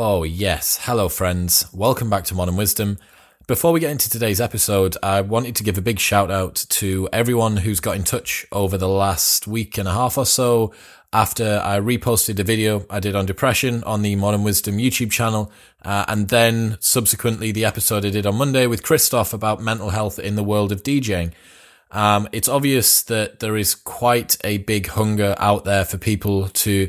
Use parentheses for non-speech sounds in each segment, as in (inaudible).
Oh, yes. Hello, friends. Welcome back to Modern Wisdom. Before we get into today's episode, I wanted to give a big shout out to everyone who's got in touch over the last week and a half or so after I reposted a video I did on depression on the Modern Wisdom YouTube channel, uh, and then subsequently the episode I did on Monday with Christoph about mental health in the world of DJing. Um, it's obvious that there is quite a big hunger out there for people to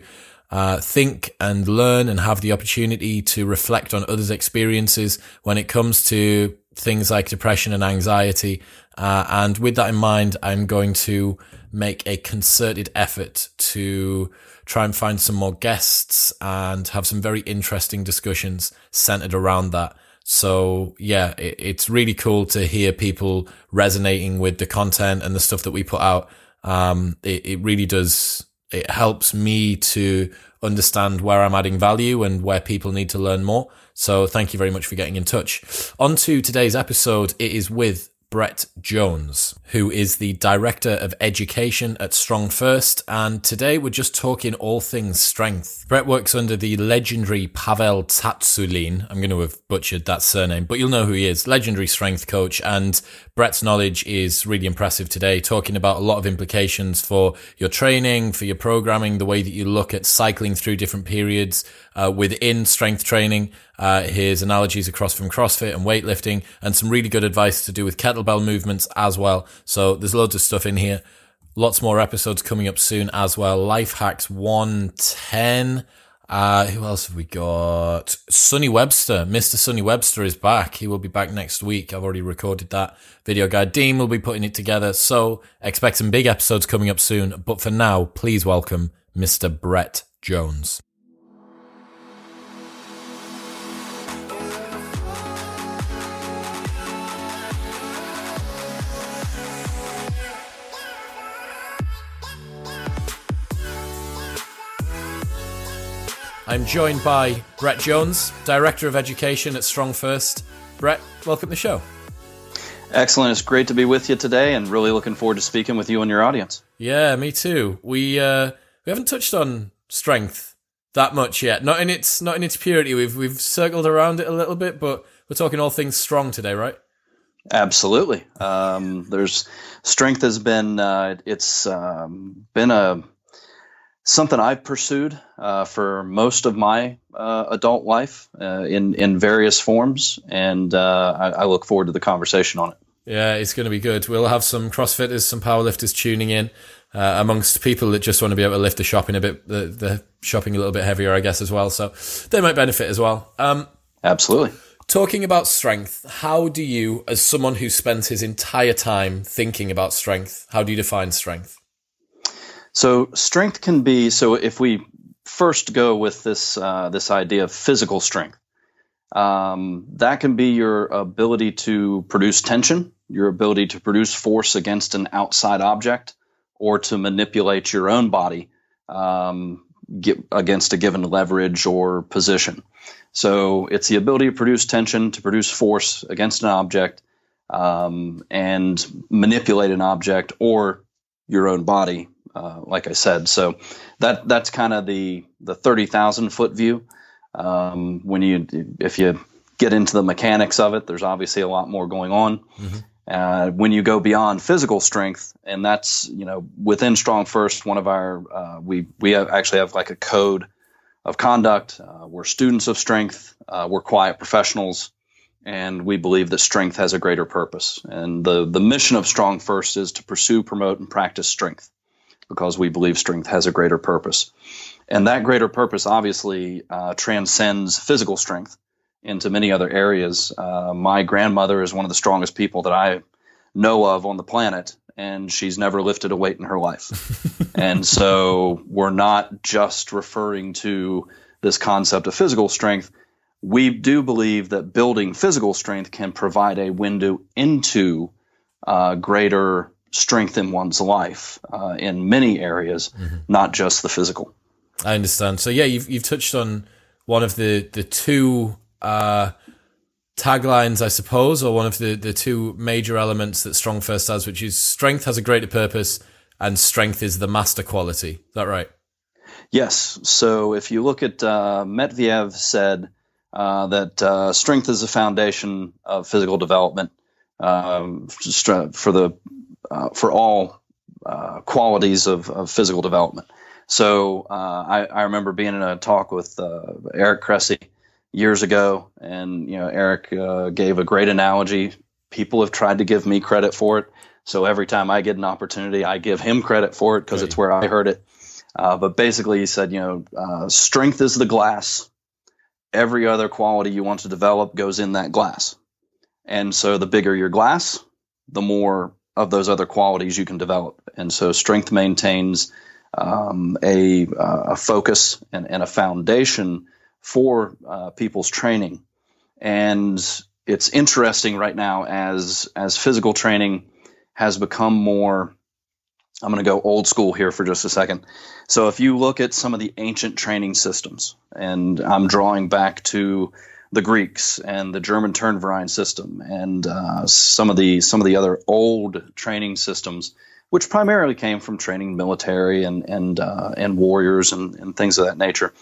uh, think and learn and have the opportunity to reflect on others' experiences when it comes to things like depression and anxiety. Uh, and with that in mind, I'm going to make a concerted effort to try and find some more guests and have some very interesting discussions centered around that. So yeah, it, it's really cool to hear people resonating with the content and the stuff that we put out. Um, it, it really does, it helps me to understand where I'm adding value and where people need to learn more. So thank you very much for getting in touch. On to today's episode. It is with Brett Jones, who is the Director of Education at Strong First. And today we're just talking all things strength. Brett works under the legendary Pavel Tsatsouline. I'm going to have butchered that surname, but you'll know who he is. Legendary strength coach. And Brett's knowledge is really impressive today, talking about a lot of implications for your training, for your programming, the way that you look at cycling through different periods uh, within strength training, uh, his analogies across from CrossFit and weightlifting, and some really good advice to do with kettlebell movements as well. So there's loads of stuff in here. Lots more episodes coming up soon as well. Life Hacks 110. Uh, who else have we got? Sonny Webster. Mr. Sonny Webster is back. He will be back next week. I've already recorded that video guide. Dean will be putting it together. So expect some big episodes coming up soon. But for now, please welcome Mr. Brett Jones. I'm joined by Brett Jones, Director of Education at Strong First. Brett, welcome to the show. Excellent. It's great to be with you today and really looking forward to speaking with you and your audience. Yeah, me too. We uh, we haven't touched on strength that much yet. Not in its not in its purity. We've we've circled around it a little bit, but we're talking all things strong today, right? Absolutely. Um, there's strength has been uh, it's um, been a something I've pursued uh, for most of my uh, adult life uh, in in various forms, and uh, I, I, look forward to the conversation on it. Yeah, it's going to be good. We'll have some CrossFitters, some powerlifters tuning in, uh, amongst people that just want to be able to lift the shopping a bit, the, the shopping a little bit heavier, I guess, as well. So they might benefit as well. Um, Absolutely. Talking about strength, how do you, as someone who spends his entire time thinking about strength, how do you define strength? So strength can be so if we first go with this uh, this idea of physical strength, um, that can be your ability to produce tension, your ability to produce force against an outside object, or to manipulate your own body um, get, against a given leverage or position. So it's the ability to produce tension, to produce force against an object, um, and manipulate an object or your own body uh, like I said. So that that's kind of the the thirty thousand foot view. Um, when you if you get into the mechanics of it, there's obviously a lot more going on. Mm-hmm. Uh, when you go beyond physical strength, and that's you know within Strong First, one of our uh, we we have actually have like a code of conduct. Uh, we're students of strength. Uh, we're quiet professionals, and we believe that strength has a greater purpose. And the the mission of Strong First is to pursue, promote, and practice strength because we believe strength has a greater purpose. And that greater purpose obviously uh, transcends physical strength into many other areas. Uh, my grandmother is one of the strongest people that I know of on the planet, and she's never lifted a weight in her life. (laughs) and so we're not just referring to this concept of physical strength. We do believe that building physical strength can provide a window into uh, greater strength in one's life uh, in many areas, mm-hmm. not just the physical. I understand. So yeah, you've you've touched on one of the the two uh, taglines, I suppose, or one of the the two major elements that Strong First has, which is strength has a greater purpose, and strength is the master quality. Is that right? Yes. So if you look at uh, Medvedev said uh, that uh, strength is the foundation of physical development um, for the uh, for all uh, qualities of, of, physical development. So uh, I, I, remember being in a talk with Eric Cressey years ago, and you know Eric gave a great analogy. People have tried to give me credit for it, so every time I get an opportunity, I give him credit for it because right. it's where I heard it. Uh, but basically, he said, you know, uh, strength is the glass. Every other quality you want to develop goes in that glass. And so the bigger your glass, the more of those other qualities you can develop. And so strength maintains um, a, uh, a, focus and, and, a foundation for uh, people's training. And it's interesting right now as as physical training has become more I'm going to go old school here for just a second. So, if you look at some of the ancient training systems, and I'm drawing back to the Greeks and the German Turnverein system, and uh, some of the some of the other old training systems, which primarily came from training military and and uh, and warriors and, and things of that nature,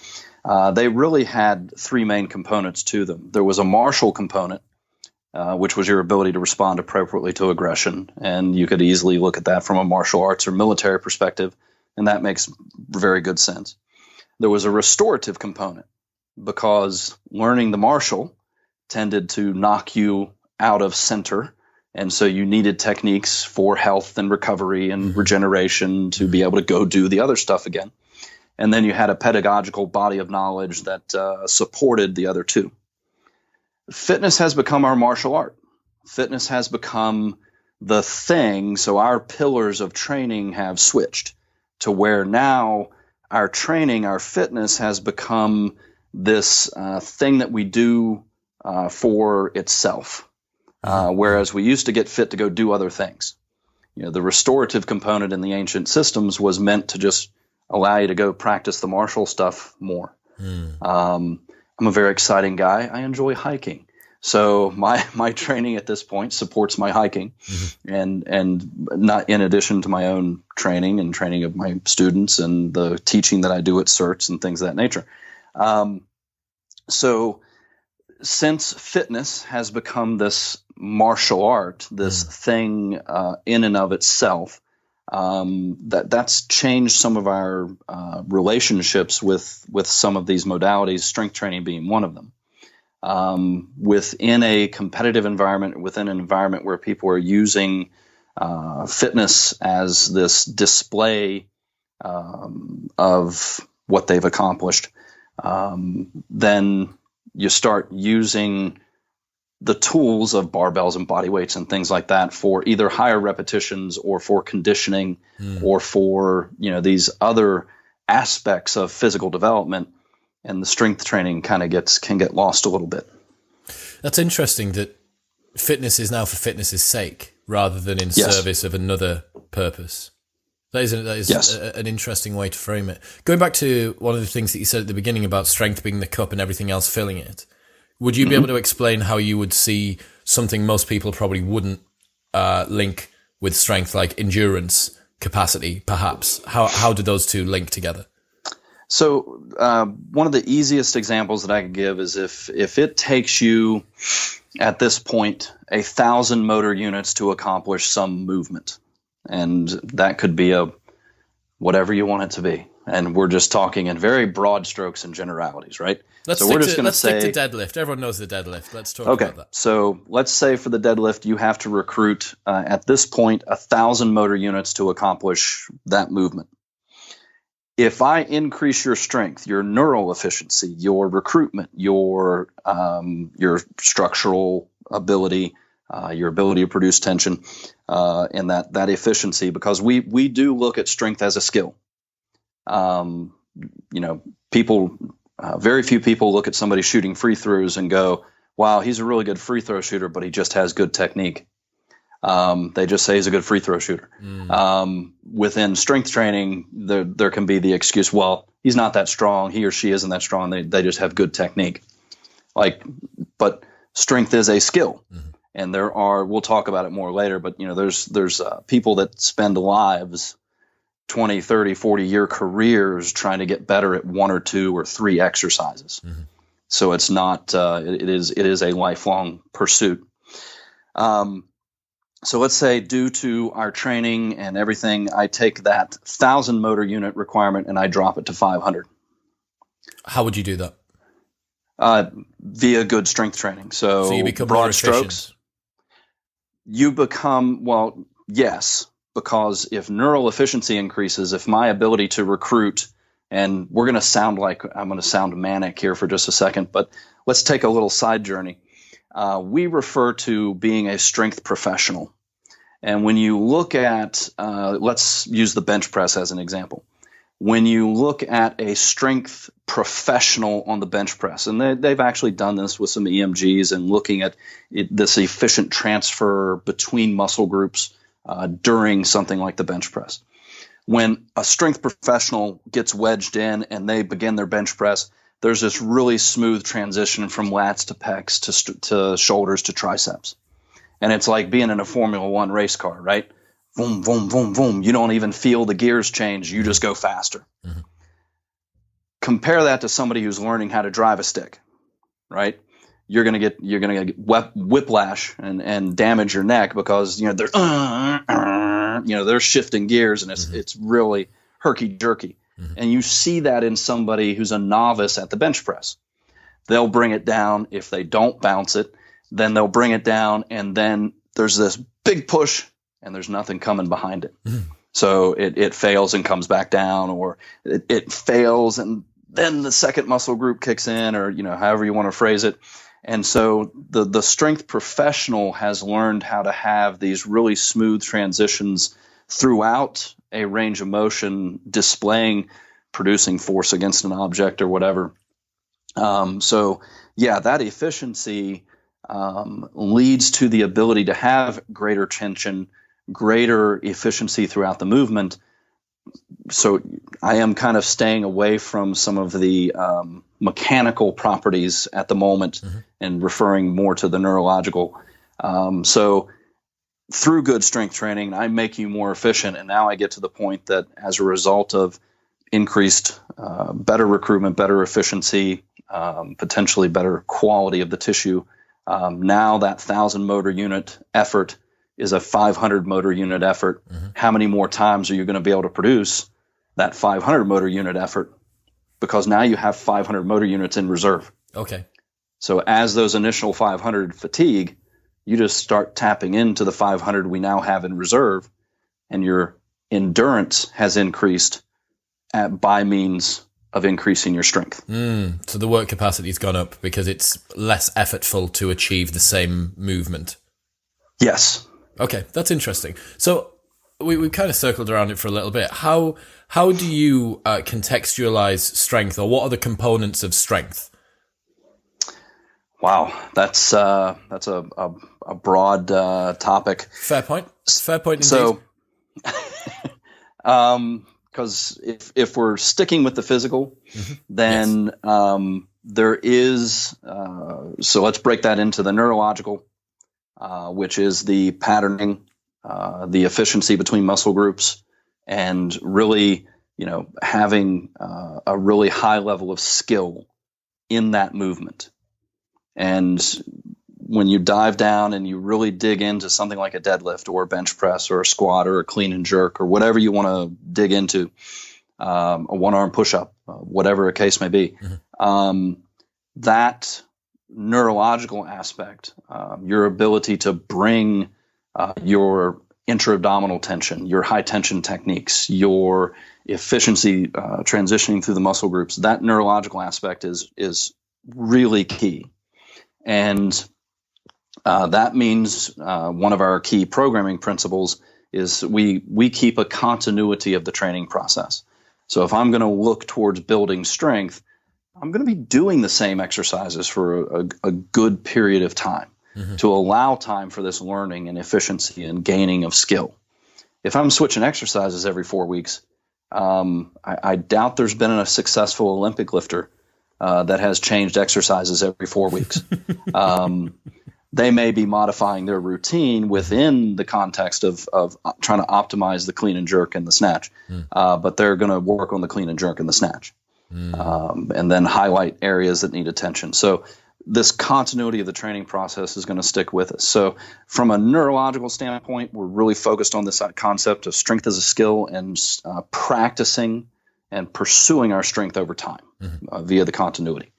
uh, they really had three main components to them. There was a martial component, uh, which was your ability to respond appropriately to aggression. And you could easily look at that from a martial arts or military perspective, and that makes very good sense. There was a restorative component because learning the martial tended to knock you out of center. And so you needed techniques for health and recovery and mm-hmm. regeneration to be able to go do the other stuff again. And then you had a pedagogical body of knowledge that uh, supported the other two fitness has become our martial art. Fitness has become the thing. So our pillars of training have switched to where now our training, our fitness has become this uh, thing that we do uh, for itself. Uh, whereas we used to get fit to go do other things. You know, the restorative component in the ancient systems was meant to just allow you to go practice the martial stuff more. Mm. Um, I'm a very exciting guy. I enjoy hiking. So my (laughs) my training at this point supports my hiking, mm-hmm. and and not in addition to my own training and training of my students and the teaching that I do at certs and things of that nature. Um, so since fitness has become this martial art, this mm. thing uh, in and of itself, um, that that's changed some of our uh, relationships with with some of these modalities, strength training being one of them. Um, within a competitive environment, within an environment where people are using uh, fitness as this display um, of what they've accomplished, um, then you start using the tools of barbells and body weights and things like that for either higher repetitions or for conditioning mm. or for you know these other aspects of physical development and the strength training kind of gets can get lost a little bit that's interesting that fitness is now for fitness's sake rather than in yes. service of another purpose that is, a, that is yes. a, an interesting way to frame it. Going back to one of the things that you said at the beginning about strength being the cup and everything else filling it, would you be mm-hmm. able to explain how you would see something most people probably wouldn't uh, link with strength, like endurance capacity, perhaps? How how do those two link together? So uh, one of the easiest examples that I could give is if if it takes you at this point a thousand motor units to accomplish some movement, and that could be a whatever you want it to be and we're just talking in very broad strokes and generalities, right? Let's so we're just going to say stick to deadlift. Everyone knows the deadlift. Let's talk okay. about that. So let's say for the deadlift, you have to recruit uh, at this point a thousand motor units to accomplish that movement. If I increase your strength, your neural efficiency, your recruitment, your um, your structural ability, uh, your ability to produce tension, uh, and that that efficiency, because we we do look at strength as a skill um, you know, people, uh, very few people look at somebody shooting free throws and go, wow, he's a really good free throw shooter, but he just has good technique. Um, they just say he's a good free throw shooter. Mm. Um, within strength training, there, there can be the excuse, well, he's not that strong. He or she isn't that strong. They, they just have good technique. Like, but strength is a skill. Mm-hmm. And there are, we'll talk about it more later, but you know, there's, there's uh, people that spend lives 20, 30, 40 year careers trying to get better at one or two or three exercises. Mm-hmm. So it's not. Uh, it, it is. It is a lifelong pursuit. Um, so let's say due to our training and everything, I take that thousand motor unit requirement and I drop it to 500. How would you do that? Uh, via good strength training. So, So you become broad strokes. You become well, yes, because if neural efficiency increases, if my ability to recruit, and we're going to sound like I'm going to sound manic here for just a second, but let's take a little side journey. Uh, we refer to being a strength professional. And when you look at, uh, let's use the bench press as an example. When you look at a strength professional on the bench press, and they, they've actually done this with some EMGs and looking at it, this efficient transfer between muscle groups uh, during something like the bench press. When a strength professional gets wedged in and they begin their bench press, there's this really smooth transition from lats to pecs to, to shoulders to triceps. And it's like being in a Formula One race car, right? Boom, boom, boom, boom. You don't even feel the gears change. You just go faster. Mhm. Compare that to somebody who's learning how to drive a stick, right? You're gonna get you're gonna get whip, whiplash and, and damage your neck because you know they're uh, uh, you know they're shifting gears and it's Mhm. it's really herky jerky. Mhm. And you see that in somebody who's a novice at the bench press. They'll bring it down if they don't bounce it then they'll bring it down and then there's this big push and there's nothing coming behind it. Mhm. so it, it fails and comes back down or it, it fails and then the second muscle group kicks in or you know however you want to phrase it. And so the the strength professional has learned how to have these really smooth transitions throughout a range of motion displaying producing force against an object or whatever. Um, so yeah that efficiency um, leads to the ability to have greater tension, greater efficiency throughout the movement. So I am kind of staying away from some of the um, mechanical properties at the moment Mhm. and referring more to the neurological. Um, so through good strength training, I make you more efficient, and now I get to the point that as a result of increased, uh, better recruitment, better efficiency, um, potentially better quality of the tissue, um, now that 1,000 motor unit effort is a 500 motor unit effort. Mhm. How many more times are you going to be able to produce that 500 motor unit effort? Because now you have 500 motor units in reserve. Okay. So as those initial 500 fatigue, you just start tapping into the 500 we now have in reserve, and your endurance has increased at, by means of increasing your strength. Mm, so the work capacity's gone up because it's less effortful to achieve the same movement. Yes. Okay, that's interesting. So we we kind of circled around it for a little bit. How how do you uh, contextualize strength, or what are the components of strength? Wow, that's uh, that's a, a, a broad uh, topic. Fair point. Fair point. Indeed. So, (laughs) um, because if if we're sticking with the physical, Mhm. then um, there is. Uh, so let's break that into the neurological, uh, which is the patterning, uh, the efficiency between muscle groups, and really, you know, having uh, a really high level of skill in that movement. And when you dive down and you really dig into something like a deadlift or a bench press or a squat or a clean and jerk or whatever you want to dig into, um, a one arm push up, uh, whatever a case may be, Mhm. um, that neurological aspect, um, your ability to bring uh, your intra-abdominal tension, your high tension techniques, your efficiency uh, transitioning through the muscle groups, that neurological aspect is is really key. And uh, that means uh, one of our key programming principles is we we keep a continuity of the training process. So if I'm going to look towards building strength, I'm going to be doing the same exercises for a, a good period of time Mhm. to allow time for this learning and efficiency and gaining of skill. If I'm switching exercises every four weeks, um, I, I doubt there's been a successful Olympic lifter uh, that has changed exercises every four weeks. (laughs) um, they may be modifying their routine within the context of, of uh, trying to optimize the clean and jerk and the snatch, Hmm. uh, but they're going to work on the clean and jerk and the snatch. Mm. um, and then highlight areas that need attention. So this continuity of the training process is going to stick with us. So, from a neurological standpoint, we're really focused on this concept of strength as a skill and uh, practicing and pursuing our strength over time mm-hmm. uh, via the continuity.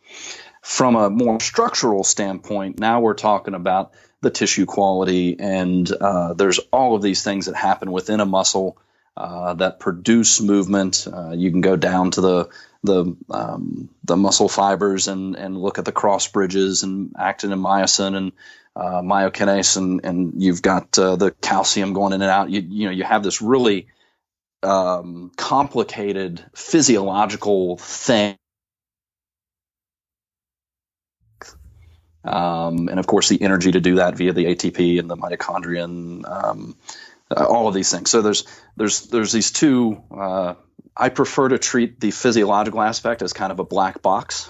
From a more structural standpoint, now we're talking about the tissue quality, and uh, there's all of these things that happen within a muscle uh, that produce movement. Uh, you can go down to the the um, the muscle fibers and and look at the cross bridges and actin and myosin and uh, myokinase and and you've got uh, the calcium going in and out. You you know you have this really um, complicated physiological thing. Um, and of course, the energy to do that via the ATP and the mitochondria and um, uh, all of these things. So there's there's there's these two uh, I prefer to treat the physiological aspect as kind of a black box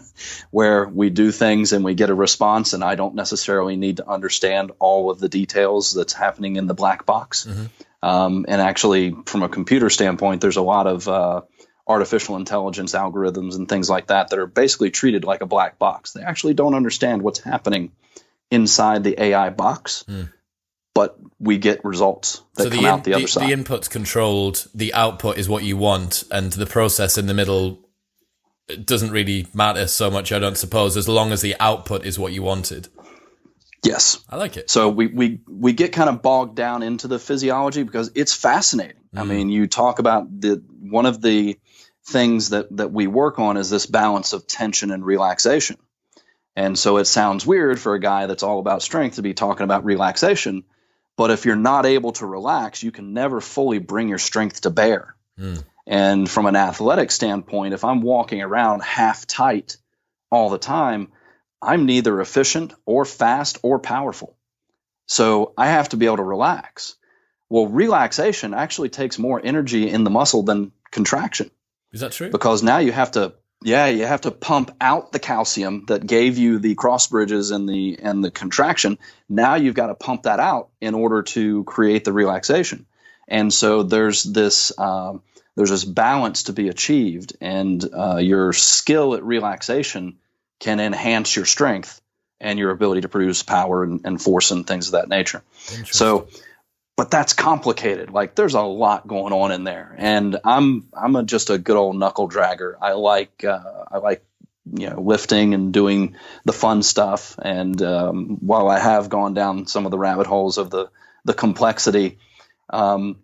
(laughs) where we do things and we get a response, and I don't necessarily need to understand all of the details that's happening in the black box. Mm-hmm. Um, and actually, from a computer standpoint, there's a lot of uh, artificial intelligence algorithms and things like that that are basically treated like a black box. They actually don't understand what's happening inside the AI box. Mm but we get results that so come in, out the, the, other side. The input's controlled, the output is what you want, and the process in the middle doesn't really matter so much, I don't suppose, as long as the output is what you wanted. Yes. I like it. So we, we, we get kind of bogged down into the physiology because it's fascinating. Mm. I mean, you talk about the one of the things that, that we work on is this balance of tension and relaxation. And so it sounds weird for a guy that's all about strength to be talking about relaxation. But if you're not able to relax, you can never fully bring your strength to bear. Mm. And from an athletic standpoint, if I'm walking around half tight all the time, I'm neither efficient or fast or powerful. So I have to be able to relax. Well, relaxation actually takes more energy in the muscle than contraction. Is that true? Because now you have to yeah, you have to pump out the calcium that gave you the cross bridges and the and the contraction. Now you've got to pump that out in order to create the relaxation. And so there's this um, there's this balance to be achieved, and uh, your skill at relaxation can enhance your strength and your ability to produce power and, and force and things of that nature. So but that's complicated. Like there's a lot going on in there, and I'm I'm a, just a good old knuckle dragger. I like uh, I like you know lifting and doing the fun stuff. And um, while I have gone down some of the rabbit holes of the the complexity, um,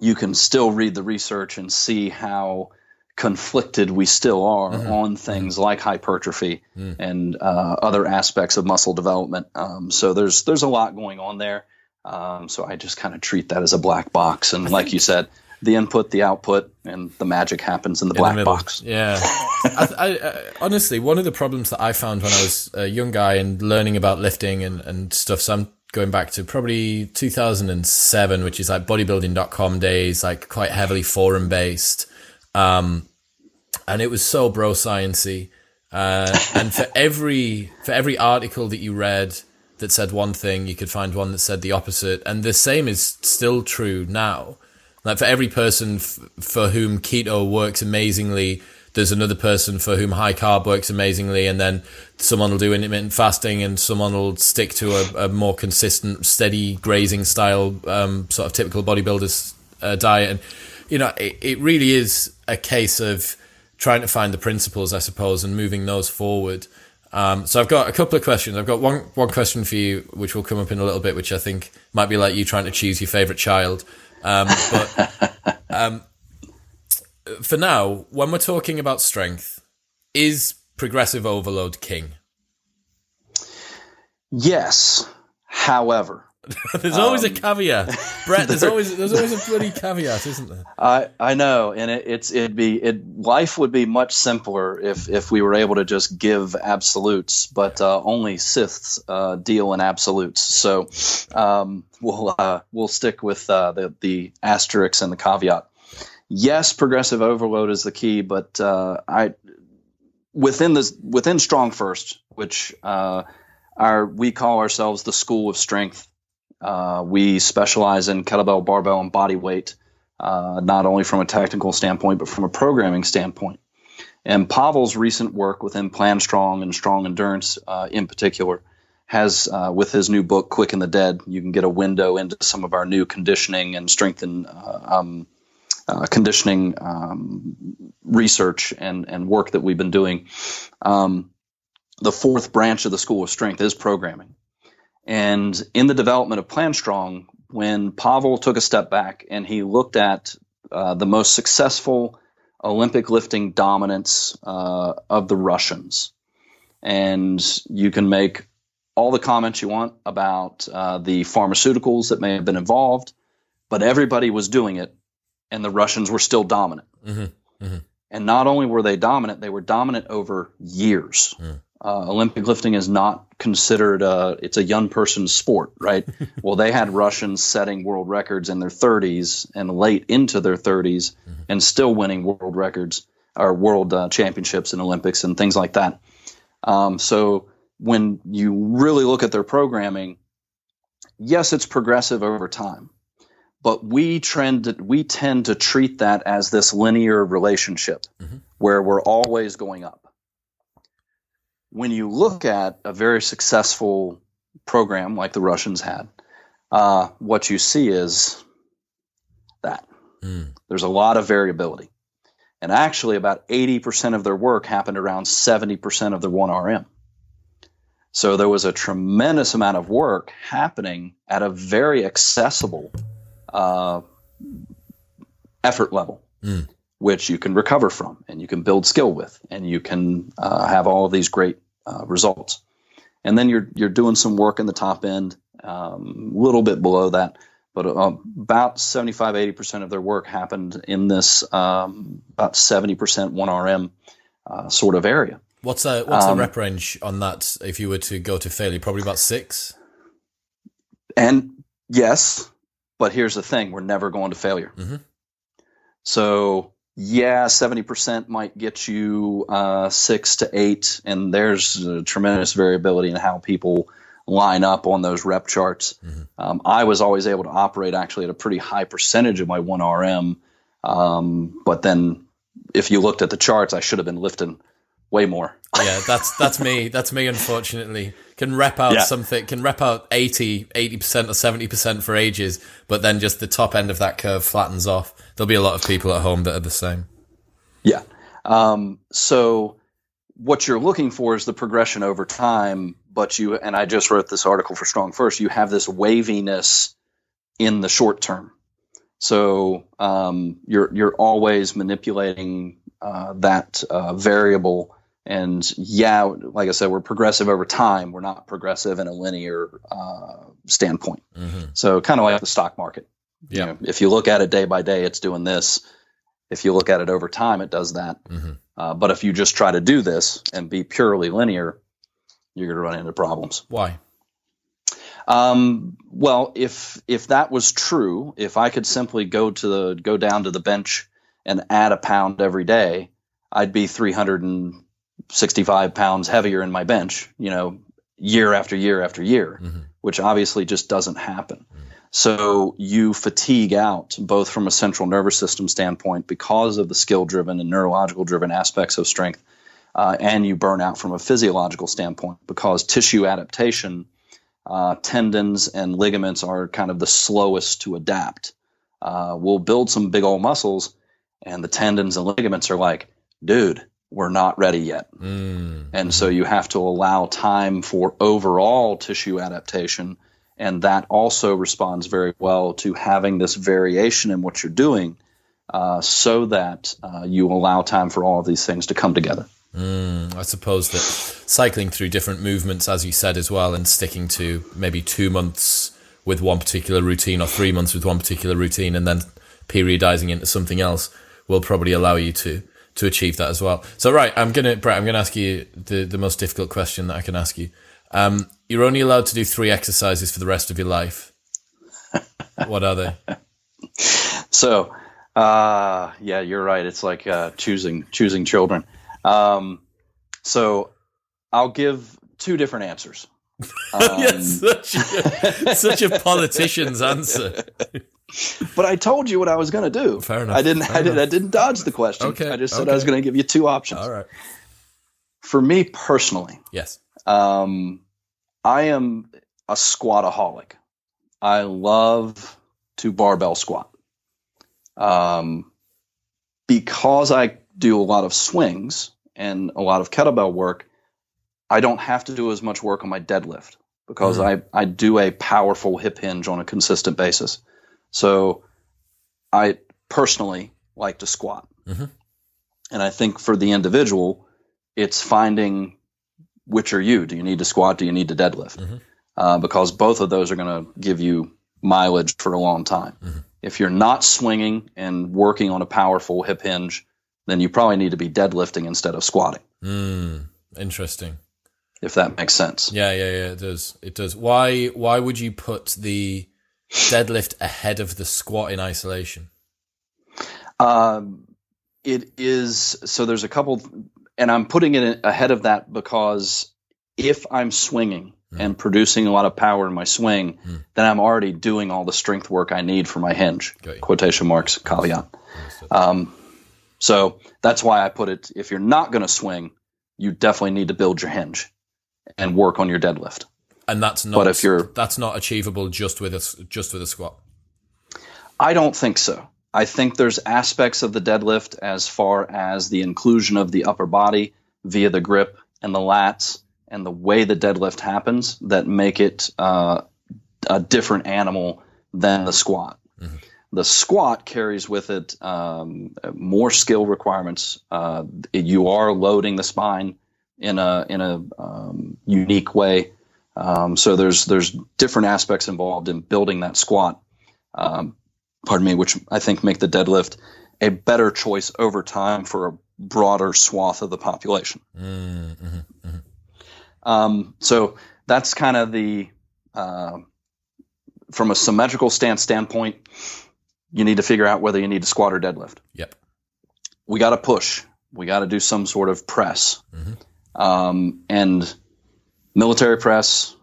you can still read the research and see how conflicted we still are mm-hmm. on things mm-hmm. like hypertrophy mm. and uh, other aspects of muscle development. Um, so there's there's a lot going on there. Um, so I just kind of treat that as a black box. And like you said, the input, the output, and the magic happens in the in black the box. Yeah. (laughs) I, I, I, honestly, one of the problems that I found when I was a young guy and learning about lifting and, and stuff, so I'm going back to probably 2007, which is like bodybuilding.com days, like quite heavily forum based. Um, and it was so bro sciencey. Uh, and for every, for every article that you read, that said one thing, you could find one that said the opposite. And the same is still true now. Like for every person f- for whom keto works amazingly, there's another person for whom high carb works amazingly, and then someone will do intermittent fasting, and someone will stick to a, a more consistent, steady grazing style, um, sort of typical bodybuilders uh, diet. And you know, it, it really is a case of trying to find the principles, I suppose, and moving those forward. Um, so I've got a couple of questions. I've got one one question for you, which will come up in a little bit, which I think might be like you trying to choose your favorite child. Um, but (laughs) um, for now, when we're talking about strength, is progressive overload king? Yes. However, (laughs) there's always um, a caveat, (laughs) Brett. There's there, always there's always a (laughs) bloody caveat, isn't there? I I know, and it, it's it'd be it life would be much simpler if if we were able to just give absolutes, but uh, only Siths uh, deal in absolutes. So um, we'll uh, we'll stick with uh, the the asterisks and the caveat. Yes, progressive overload is the key, but uh, I within this within Strong First, which uh, our we call ourselves the School of Strength uh, we specialize in kettlebell, barbell, and body weight, uh, not only from a technical standpoint, but from a programming standpoint. And Pavel's recent work within Plan Strong and Strong Endurance, uh, in particular, has uh, with his new book Quick and the Dead, you can get a window into some of our new conditioning and strength and uh, um, uh, conditioning um, research and and work that we've been doing. Um, the fourth branch of the School of Strength is programming, and in the development of Plan Strong, when Pavel took a step back and he looked at uh, the most successful Olympic lifting dominance uh, of the Russians. And you can make all the comments you want about uh, the pharmaceuticals that may have been involved, but everybody was doing it, and the Russians were still dominant. Mm-hmm. Mm-hmm. And not only were they dominant, they were dominant over years. Mm. Uh, Olympic lifting is not considered a, it's a young person's sport, right? (laughs) well, they had Russians setting world records in their 30s and late into their 30s mm-hmm. and still winning world records or world uh, championships and Olympics and things like that. Um, so when you really look at their programming, yes, it's progressive over time, but we trend to, we tend to treat that as this linear relationship mm-hmm. where we're always going up when you look at a very successful program like the Russians had, uh, what you see is that mm. there's a lot of variability. And actually, about 80% of their work happened around 70% of their 1RM. So there was a tremendous amount of work happening at a very accessible uh, effort level. Mm which you can recover from and you can build skill with and you can uh, have all of these great uh, results. And then you're you're doing some work in the top end, a um, little bit below that, but uh, about 75, 80 percent of their work happened in this um, about 70 percent one RM uh, sort of area. What's a what's um, the rep range on that? If you were to go to failure, probably about six. And yes, but here's the thing: we're never going to failure. Mm-hmm. So yeah, 70% might get you uh, six to eight, and there's tremendous variability in how people line up on those rep charts. Mm-hmm. Um, I was always able to operate actually at a pretty high percentage of my 1RM, um, but then if you looked at the charts, I should have been lifting way more. yeah, (laughs) that's that's me. That's me. Unfortunately, can rep out yeah. something. Can rep out 80 percent or seventy percent for ages, but then just the top end of that curve flattens off there'll be a lot of people at home that are the same. Yeah. Um, so what you're looking for is the progression over time, but you and I just wrote this article for Strong First. You have this waviness in the short term, so um, you're you're always manipulating uh, that uh, variable. And yeah, like I said, we're progressive over time. We're not progressive in a linear uh, standpoint. Mm-hmm. So kind of like the stock market. Yeah. You know, if you look at it day by day, it's doing this. If you look at it over time, it does that. Mm-hmm. Uh, but if you just try to do this and be purely linear, you're going to run into problems. Why? Um, well, if if that was true, if I could simply go to the go down to the bench and add a pound every day, I'd be 365 pounds heavier in my bench. You know, year after year after year, mm-hmm. which obviously just doesn't happen. So you fatigue out both from a central nervous system standpoint because of the skill driven and neurological driven aspects of strength, uh, and you burn out from a physiological standpoint because tissue adaptation, uh, tendons and ligaments are kind of the slowest to adapt. Uh, we'll build some big old muscles, and the tendons and ligaments are like, dude, we're not ready yet. Mm. And so you have to allow time for overall tissue adaptation and that also responds very well to having this variation in what you're doing uh, so that uh, you allow time for all of these things to come together. Mm, I suppose that cycling through different movements, as you said as well, and sticking to maybe two months with one particular routine or three months with one particular routine and then periodizing into something else will probably allow you to to achieve that as well. So right, I'm gonna Brett, I'm gonna ask you the, the most difficult question that I can ask you. Um, you're only allowed to do three exercises for the rest of your life. (laughs) what are they? So, uh, yeah, you're right. It's like uh, choosing choosing children. Um, so, I'll give two different answers. (laughs) Um, yes, such a, (laughs) such a politician's answer. but I told you what I was going to do. Fair enough. I didn't. Fair I did. I didn't dodge the question. Okay, I just said okay. I was going to give you two options. All right. For me personally, Yes. Um, I am a squataholic. I love to barbell squat. Um, because I do a lot of swings and a lot of kettlebell work, I don't have to do as much work on my deadlift because I, I do a powerful hip hinge on a consistent basis. So I personally like to squat. Mhm. And I think for the individual, it's finding which are you. Do you need to squat? Do you need to deadlift? Mhm. Uh, because both of those are going to give you mileage for a long time. Mhm. If you're not swinging and working on a powerful hip hinge, then you probably need to be deadlifting instead of squatting, Mm, interesting. if that makes sense. Yeah, yeah, yeah. It does. It does. Why? Why would you put the deadlift ahead of the squat in isolation? Um, it is so. There's a couple, and I'm putting it ahead of that because if I'm swinging and producing a lot of power in my swing, Mm. then I'm already doing all the strength work I need for my hinge. Quotation marks caveat. Um, so that's why I put it. If you're not going to swing, you definitely need to build your hinge and work on your deadlift. and that's not. but if you're- that's not achievable just with a just with a squat. I don't think so. I think there's aspects of the deadlift as far as the inclusion of the upper body via the grip and the lats and the way the deadlift happens that make it uh, a different animal than the squat. Mhm. The squat carries with it um, more skill requirements. Uh, you are loading the spine in a in a um, unique way. Um, so there's there's different aspects involved in building that squat. Um, pardon me, which I think make the deadlift a better choice over time for a broader swath of the population. Mm, mhm, mhm. Um, so that's kind of the uh, from a symmetrical stance standpoint. You need to figure out whether you need to squat or deadlift. Yep. We got to push. We got to do some sort of press, Mhm. um, and military press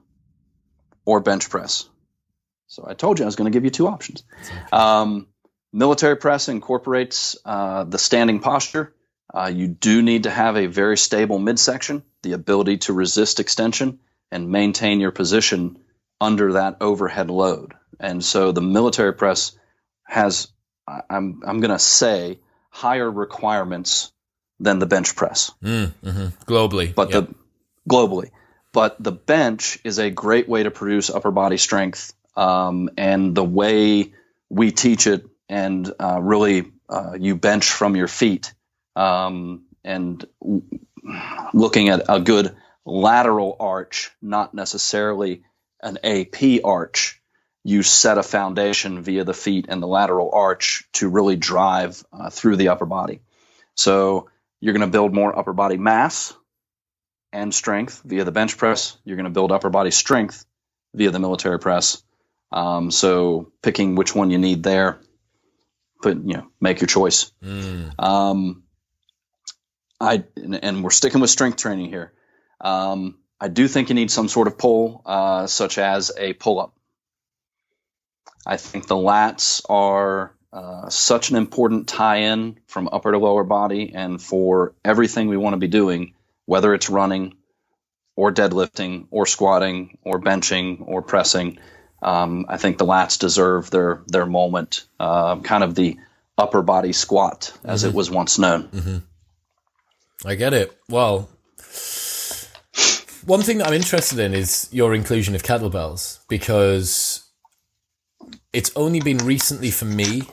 or bench press. So I told you I was going to give you two options. Um, military press incorporates uh, the standing posture. Uh, you do need to have a very stable midsection, the ability to resist extension and maintain your position under that overhead load. And so the military press has, I'm, I'm going to say, higher requirements than the bench press Mm, mhm. Globally, but yep. the globally. But the bench is a great way to produce upper body strength, um, and the way we teach it, and uh, really uh, you bench from your feet, um, and w- looking at a good lateral arch, not necessarily an AP arch. You set a foundation via the feet and the lateral arch to really drive uh, through the upper body. So you're going to build more upper body mass and strength via the bench press. You're going to build upper body strength via the military press. Um, so picking which one you need there, put you know make your choice. Mm, Um, I and, and we're sticking with strength training here. Um, I do think you need some sort of pull, uh, such as a pull up. I think the lats are uh, such an important tie in from upper to lower body, and for everything we want to be doing, whether it's running or deadlifting or squatting or benching or pressing. Um, I think the lats deserve their their moment, uh, kind of the upper body squat as it was once known. I get it. Well, one thing that I'm interested in is your inclusion of kettlebells because it's only been recently for me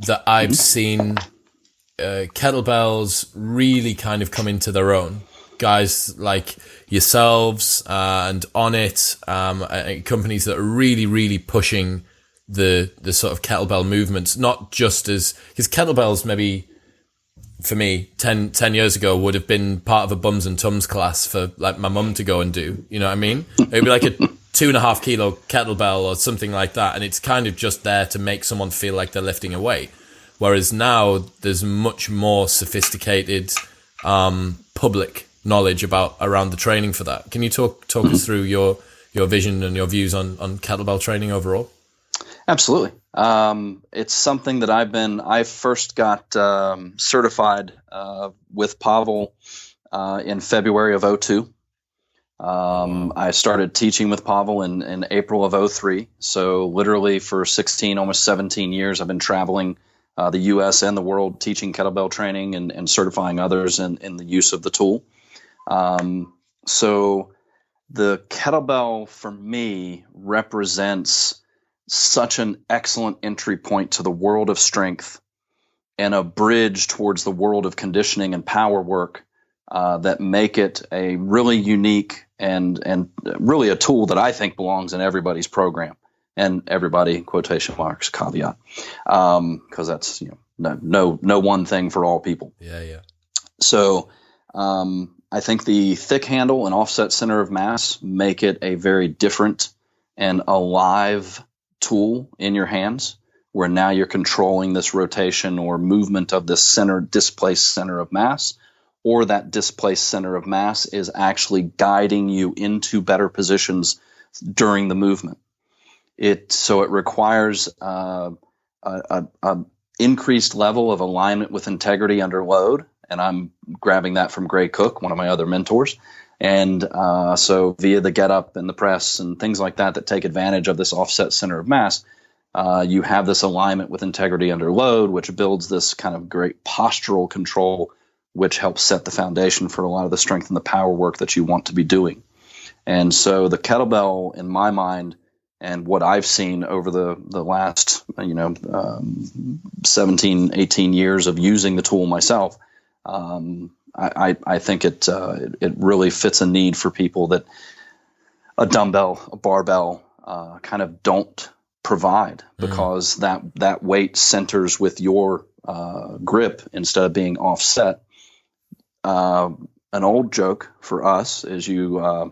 that I've seen uh, kettlebells really kind of come into their own. Guys like yourselves uh, and Onnit, um, uh, companies that are really, really pushing the the sort of kettlebell movements, not just as because kettlebells maybe for me 10, 10 years ago would have been part of a bums and tums class for like my mum to go and do. You know what I mean? It would be like a (laughs) two and a half kilo kettlebell or something like that, and it's kind of just there to make someone feel like they're lifting a weight. Whereas now there's much more sophisticated um, public knowledge about around the training for that. Can you talk talk us through your your vision and your views on on kettlebell training overall? Absolutely. Um, it's something that I've been, I first got um, certified uh, with Pavel uh, in February of 02. Um, I started teaching with Pavel in, in April of 03. So, literally, for 16, almost 17 years, I've been traveling uh, the US and the world teaching kettlebell training and, and certifying others in, in the use of the tool. Um, so, the kettlebell for me represents such an excellent entry point to the world of strength and a bridge towards the world of conditioning and power work uh, that make it a really unique and and really a tool that I think belongs in everybody's program and everybody quotation marks caveat because um, that's you know no, no no one thing for all people. Yeah, yeah. So um, I think the thick handle and offset center of mass make it a very different and alive tool in your hands where now you're controlling this rotation or movement of this center displaced center of mass or that displaced center of mass is actually guiding you into better positions during the movement. It so it requires uh, a, a, a increased level of alignment with integrity under load and i'm grabbing that from gray cook one of my other mentors and uh, so, via the get up and the press and things like that that take advantage of this offset center of mass, uh, you have this alignment with integrity under load, which builds this kind of great postural control, which helps set the foundation for a lot of the strength and the power work that you want to be doing. And so, the kettlebell, in my mind, and what I've seen over the, the last, you know, um, 17, 18 years of using the tool myself, um, I, I think it, uh, it really fits a need for people that a dumbbell, a barbell, uh, kind of don't provide mm. because mm. that that weight centers with your uh, grip instead of being offset. Uh, an old joke for us is you uh,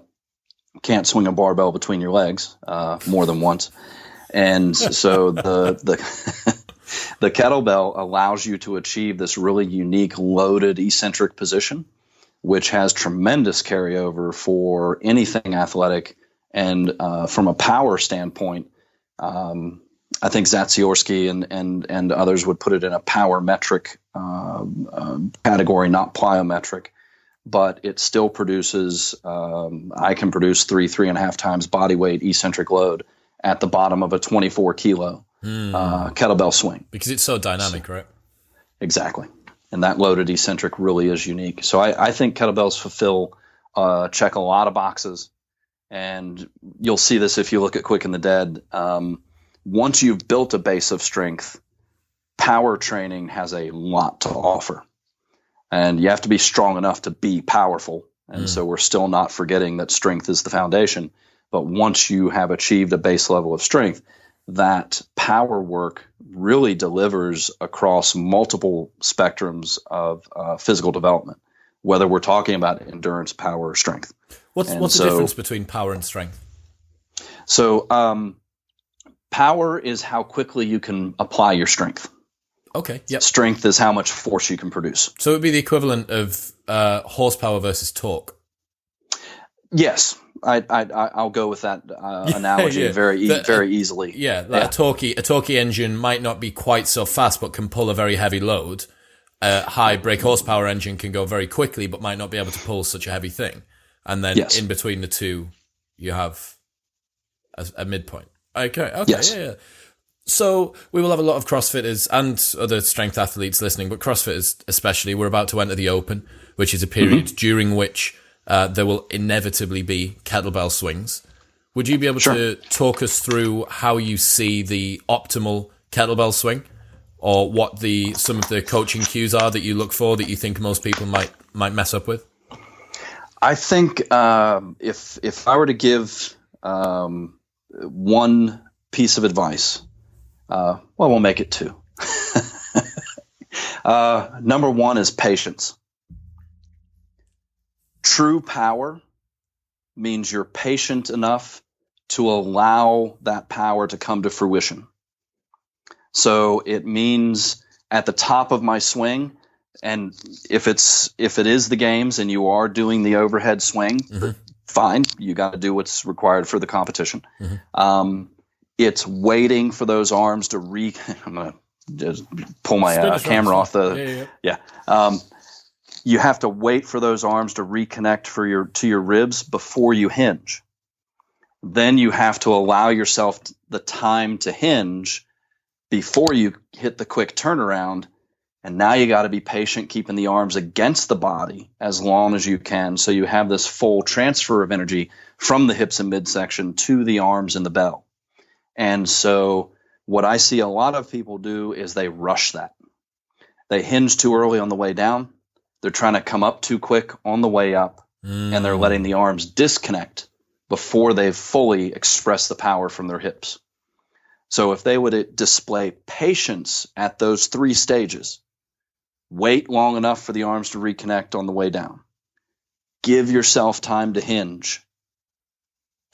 can't swing a barbell between your legs uh, more than once, and so the the (laughs) the kettlebell allows you to achieve this really unique loaded eccentric position, which has tremendous carryover for anything athletic. And uh, from a power standpoint, um, I think Zatsiorsky and, and, and others would put it in a power metric uh, category, not plyometric. But it still produces, um, I can produce three, three and a half times body weight eccentric load at the bottom of a 24 kilo mm. uh, kettlebell swing because it's so dynamic, right? Exactly, and that loaded eccentric really is unique. So I, I think kettlebells fulfill uh, check a lot of boxes, and you'll see this if you look at Quick and the Dead. Um, once you've built a base of strength, power training has a lot to offer, and you have to be strong enough to be powerful. And mm. so we're still not forgetting that strength is the foundation. But once you have achieved a base level of strength, that power work really delivers across multiple spectrums of uh, physical development, whether we're talking about endurance, power, or strength. What's, what's so, the difference between power and strength? So, um, power is how quickly you can apply your strength. Okay. Yep. Strength is how much force you can produce. So it would be the equivalent of uh, horsepower versus torque. Yes, I, I I'll go with that uh, (laughs) analogy yeah. very e- very easily. Yeah, like yeah. a torquey a torquey engine might not be quite so fast, but can pull a very heavy load. A high brake horsepower engine can go very quickly, but might not be able to pull such a heavy thing. And then yes. in between the two, you have a, a midpoint. Okay, okay, yes. yeah, yeah. So we will have a lot of CrossFitters and other strength athletes listening, but CrossFitters especially. We're about to enter the Open, which is a period mm-hmm. during which uh, there will inevitably be kettlebell swings. Would you be able sure. to talk us through how you see the optimal kettlebell swing, or what the some of the coaching cues are that you look for that you think most people might might mess up with? I think um, if if I were to give um, one piece of advice, uh, well, we'll make it two. (laughs) uh, number one is patience. True power means you're patient enough to allow that power to come to fruition. So it means at the top of my swing, and if it's if it is the games and you are doing the overhead swing, mm-hmm. fine, you got to do what's required for the competition. Mm-hmm. Um, it's waiting for those arms to re. (laughs) I'm gonna just pull my uh, camera off the. Yeah, yeah, Yeah. Um, you have to wait for those arms to reconnect for your to your ribs before you hinge. Then you have to allow yourself the time to hinge before you hit the quick turnaround. And now you got to be patient, keeping the arms against the body as long as you can, so you have this full transfer of energy from the hips and midsection to the arms and the bell. And so, what I see a lot of people do is they rush that. They hinge too early on the way down. They're trying to come up too quick on the way up, and they're letting the arms disconnect before they've fully expressed the power from their hips. So, if they would display patience at those three stages, wait long enough for the arms to reconnect on the way down, give yourself time to hinge,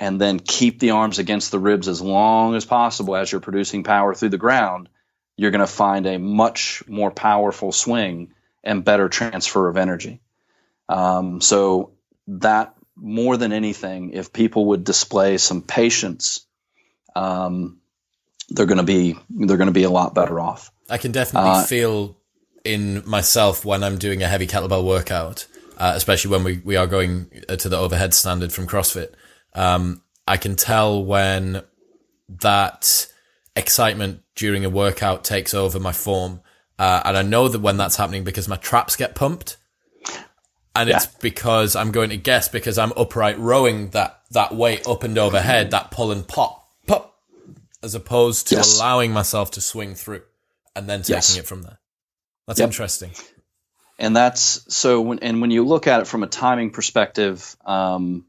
and then keep the arms against the ribs as long as possible as you're producing power through the ground, you're going to find a much more powerful swing and better transfer of energy. Um, so that more than anything, if people would display some patience, um, they're going to be they're going to be a lot better off. I can definitely Uh, feel in myself when I'm doing a heavy kettlebell workout, uh, especially when we, we are going uh, to the overhead standard from CrossFit. Um, I can tell when that excitement during a workout takes over my form. Uh, and I know that when that's happening because my traps get pumped. And it's because I'm going to guess because I'm upright rowing that, that weight up and overhead, that pull and pop, pop, as opposed to Yes. allowing myself to swing through and then taking Yes. it from there. That's Yep. interesting. and that's so when and when you look at it from a timing perspective um,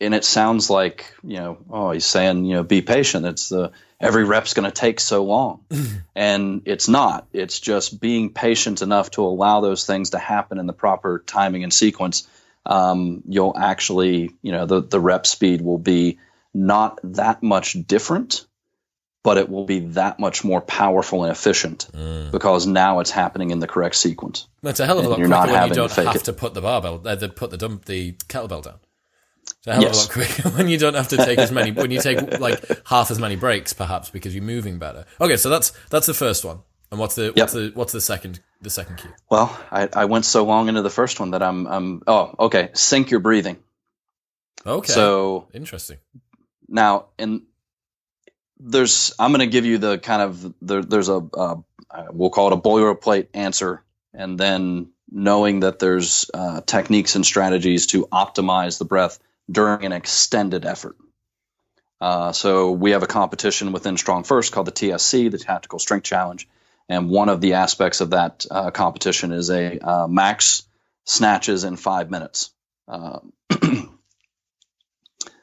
and it sounds like you know oh he's saying you know be patient. It's the every rep's going to take so long. (laughs) And it's not. It's just being patient enough to allow those things to happen in the proper timing and sequence um, you'll actually you know the, the rep speed will be not that much different but it will be that much more powerful and efficient because now it's happening in the correct sequence. It's a hell of a lot You're quicker not when you having to don't have it. to put the barbell, uh, the, put the dump, the kettlebell down. It's a hell Yes. of a lot quicker (laughs) when you don't have to take as many, when you take like half as many breaks, perhaps because you're moving better. Okay, so that's that's the first one. And what's the what's the what's the second the second cue? Well, I, I went so long into the first one that I'm, I'm oh, okay. Sync your breathing. Okay, So interesting. now, and there's, I'm going to give you the kind of, there, there's a, uh, uh, we'll call it a boilerplate answer. And then knowing that there's uh, techniques and strategies to optimize the breath during an extended effort. Uh, so we have a competition within StrongFirst called the TSC, the Tactical Strength Challenge. And one of the aspects of that uh, competition is a uh, max snatches in five minutes. Um, (clears throat)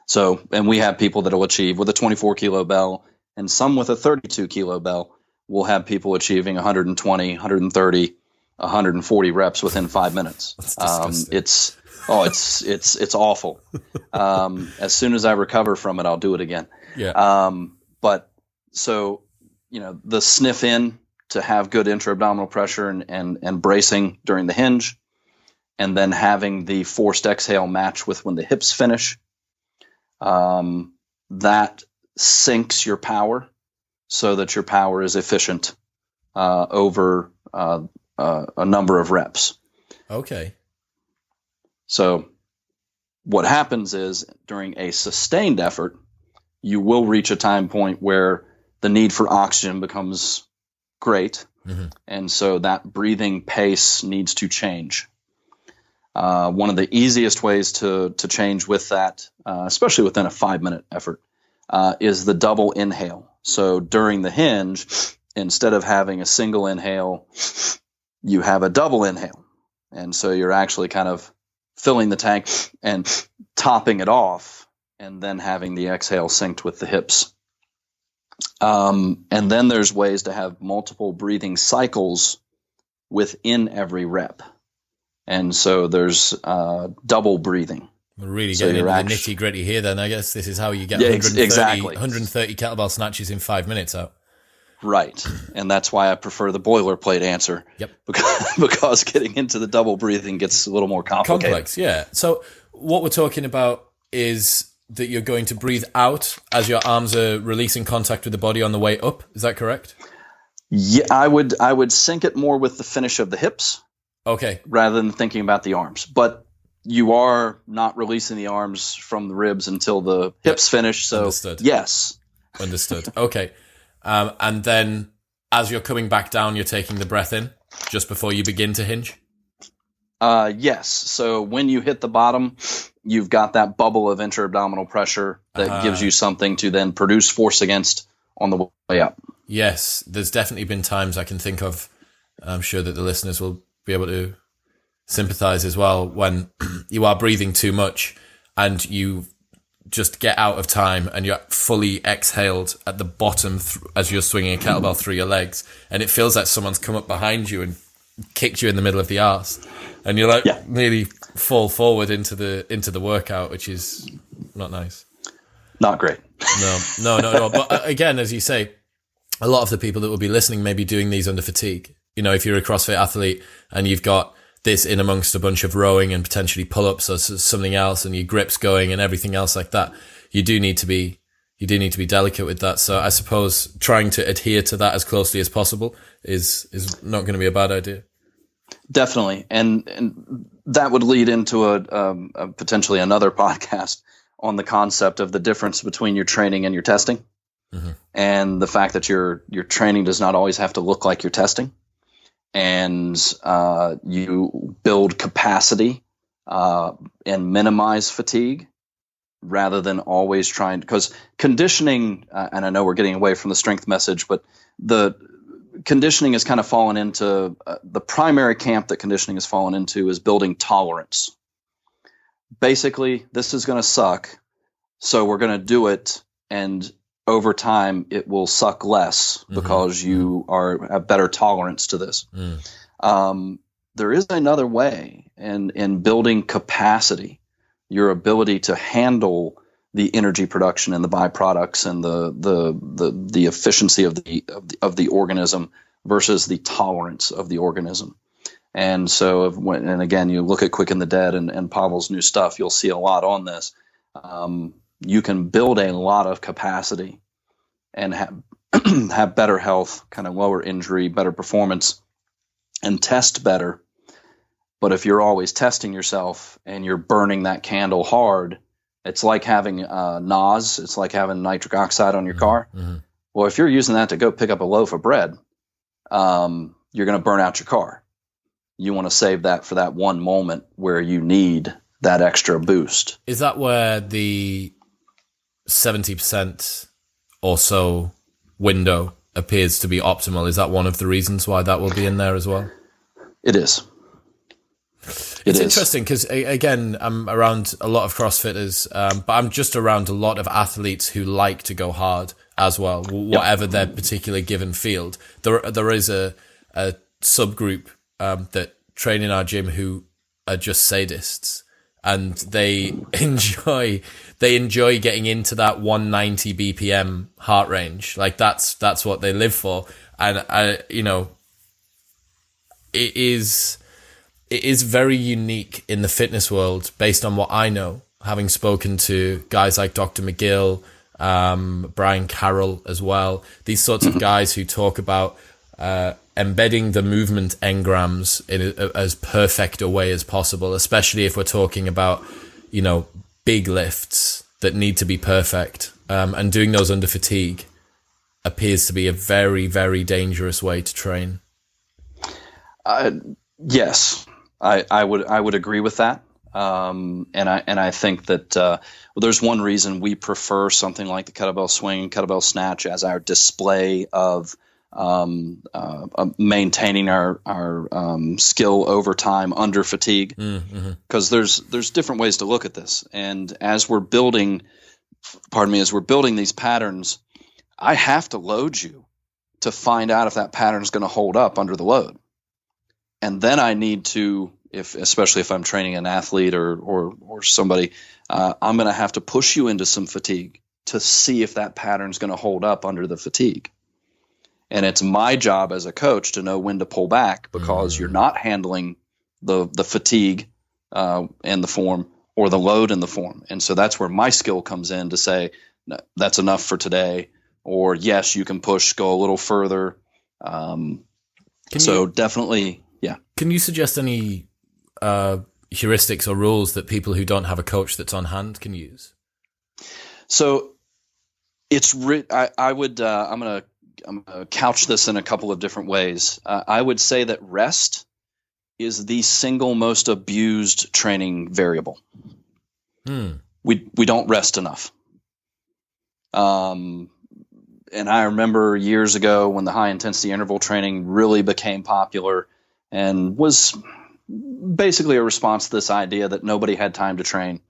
so, and we have people that will achieve with a 24 kilo bell, and some with a 32 kilo bell. We'll have people achieving 120, 130, 140 reps within five minutes. Um, it's oh, it's (laughs) it's it's awful. Um, as soon as I recover from it, I'll do it again. Yeah, Um, but so, you know, the sniff in to have good intra abdominal pressure and, and, and bracing during the hinge, and then having the forced exhale match with when the hips finish. Um, that sinks your power so that your power is efficient uh, over uh, uh, a number of reps. okay. So, what happens is during a sustained effort, you will reach a time point where the need for oxygen becomes great. Mhm. And so that breathing pace needs to change. Uh, one of the easiest ways to, to change with that, uh, especially within a five minute effort, uh, is the double inhale. So during the hinge, instead of having a single inhale, you have a double inhale. And so you're actually kind of filling the tank and topping it off, and then having the exhale synced with the hips. Um, and then there's ways to have multiple breathing cycles within every rep. And so there's uh, double breathing. We're really So getting into the nitty gritty here. Then I guess this is how you get Yeah, 130, exactly. 130 kettlebell snatches in five minutes out. Right. And that's why I prefer the boilerplate answer. Yep. Because, (laughs) because getting into the double breathing gets a little more complicated. complex yeah so what we're talking about is that you're going to breathe out as your arms are releasing contact with the body on the way up. Is that correct? Yeah, I would I would sync it more with the finish of the hips. Okay. Rather than thinking about the arms, but you are not releasing the arms from the ribs until the hips finish. So Understood. yes, understood. Okay, um, and then as you're coming back down, you're taking the breath in just before you begin to hinge. Uh, yes. So when you hit the bottom, you've got that bubble of intra-abdominal pressure that Uh-huh. gives you something to then produce force against on the way up. Yes, there's definitely been times I can think of. I'm sure that the listeners will be able to sympathize as well when (clears throat) you are breathing too much and you just get out of time and you're fully exhaled at the bottom th- as you're swinging a kettlebell through your legs and it feels like someone's come up behind you and kicked you in the middle of the arse and you're like Yeah. nearly fall forward into the into the workout which is not nice Not great. no, no, no, no. But uh, again, as you say, a lot of the people that will be listening may be doing these under fatigue. You know, if you're a CrossFit athlete and you've got this in amongst a bunch of rowing and potentially pull-ups or something else, and your grips going and everything else like that, you do need to be you do need to be delicate with that. So I suppose trying to adhere to that as closely as possible is is not going to be a bad idea. Definitely, and and that would lead into a, um, a potentially another (laughs) podcast on the concept of the difference between your training and your testing, Mhm. and the fact that your your training does not always have to look like your testing, and uh, you build capacity uh, and minimize fatigue rather than always trying because conditioning uh, and i know we're getting away from the strength message but the conditioning has kind of fallen into uh, the primary camp that conditioning has fallen into is building tolerance. Basically, this is going to suck, so we're going to do it, and over time, it will suck less Mhm. because you are have better tolerance to this. Mm. Um, there is another way, and in building capacity, your ability to handle the energy production and the byproducts and the the the, the efficiency of the, of the of the organism versus the tolerance of the organism. And so, if, when, and again, you look at Quick and the Dead and, and Pavel's new stuff, you'll see a lot on this. Um, you can build a lot of capacity and have (clears throat) have better health, kind of lower injury, better performance, and test better. But if you're always testing yourself and you're burning that candle hard, it's like having uh, NOS. It's like having nitric oxide on your car. Mhm. Well, if you're using that to go pick up a loaf of bread, um, you're going to burn out your car. You want to save that for that one moment where you need that extra boost. Is that where the seventy percent or so window appears to be optimal? Is that one of the reasons why that will be in there as well? It is. It it's is. interesting because again, I'm around a lot of CrossFitters, um, but I'm just around a lot of athletes who like to go hard as well, wh- whatever their particular given field. There, there is a a subgroup um, that train in our gym who are just sadists, and they (laughs) enjoy they enjoy getting into that 190 BPM heart range. Like that's that's what they live for, and I, you know, it is it is very unique in the fitness world based on what I know, having spoken to guys like Dr. McGill, um, Brian Carroll as well. These sorts of guys who talk about uh, embedding the movement engrams in a, as perfect a way as possible, especially if we're talking about, you know, big lifts that need to be perfect. Um, and doing those under fatigue appears to be a very, very dangerous way to train. Uh, yes, I, I would I would agree with that. Um, and I and I think that uh, well, there's one reason we prefer something like the kettlebell swing, and kettlebell snatch as our display of um, uh, uh, maintaining our our um, skill over time under fatigue. Mm-hmm. Because there's there's different ways to look at this, and as we're building, pardon me, as we're building these patterns, I have to load you to find out if that pattern is going to hold up under the load and then I need to, if especially if I'm training an athlete or or or somebody, uh, I'm going to have to push you into some fatigue to see if that pattern's going to hold up under the fatigue. And it's my job as a coach to know when to pull back because Mhm. you're not handling the the fatigue uh, and the form or the load in the form. And so that's where my skill comes in to say, no, that's enough for today. Or yes, you can push, go a little further. Um, so you, definitely, yeah. Can you suggest any uh, heuristics or rules that people who don't have a coach that's on hand can use? So it's re- I, I would uh, I'm gonna I'm gonna couch this in a couple of different ways. Uh, I would say that rest is the single most abused training variable. Hmm. We we don't rest enough. Um, and I remember years ago when the high intensity interval training really became popular and was basically a response to this idea that nobody had time to train.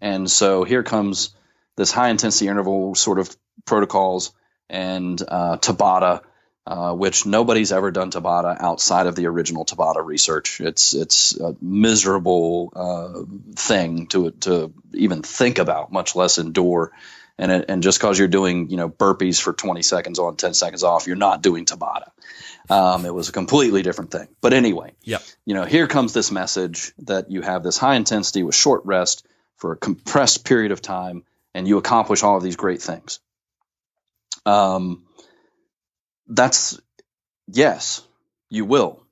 And so here comes this high intensity interval sort of protocols and uh, Tabata uh, which nobody's ever done Tabata outside of the original Tabata research. It's it's a miserable uh, thing to to even think about, much less endure. And it, and just because you're doing you know burpees for 20 seconds on, 10 seconds off, you're not doing Tabata. Um, it was a completely different thing. But anyway, yep. you know, here comes this message that you have this high intensity with short rest for a compressed period of time, and you accomplish all of these great things. Um, that's yes, you will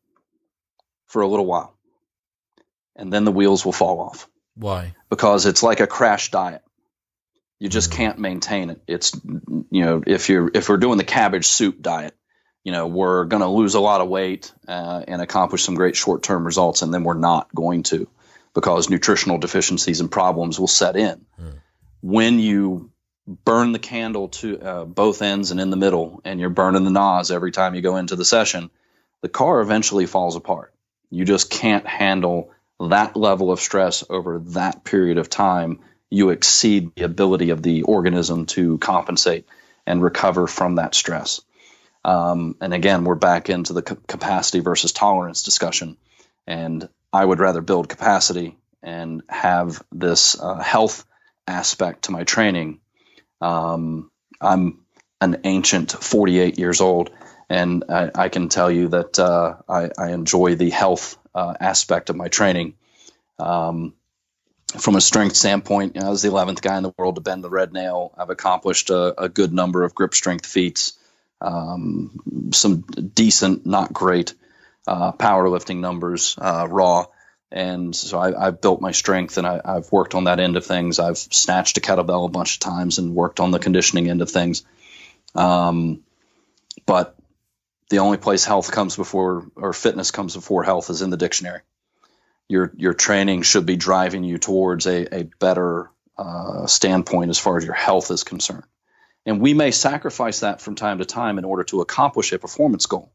for a little while. And then the wheels will fall off. Why? Because it's like a crash diet. You just mm-hmm. can't maintain it. It's you know, if you're if we're doing the cabbage soup diet, you know, we're going to lose a lot of weight uh, and accomplish some great short-term results and then we're not going to because nutritional deficiencies and problems will set in. Mm. When you burn the candle to uh, both ends and in the middle, and you're burning the nos every time you go into the session, the car eventually falls apart. You just can't handle that level of stress over that period of time. You exceed the ability of the organism to compensate and recover from that stress. Um, and again, we're back into the capacity versus tolerance discussion. And I would rather build capacity and have this uh, health aspect to my training um, I'm an ancient 48 years old, and I, I can tell you that uh, I, I, enjoy the health uh, aspect of my training. Um, from a strength standpoint, you know, I was the 11th guy in the world to bend the red nail. I've accomplished a, a good number of grip strength feats, um, some decent, not great uh, powerlifting numbers, uh, raw. And so I, have built my strength and I, have worked on that end of things. I've snatched a kettlebell a bunch of times and worked on the conditioning end of things. Um, but the only place health comes before or fitness comes before health is in the dictionary. Your your training should be driving you towards a, a better uh, standpoint as far as your health is concerned. And we may sacrifice that from time to time in order to accomplish a performance goal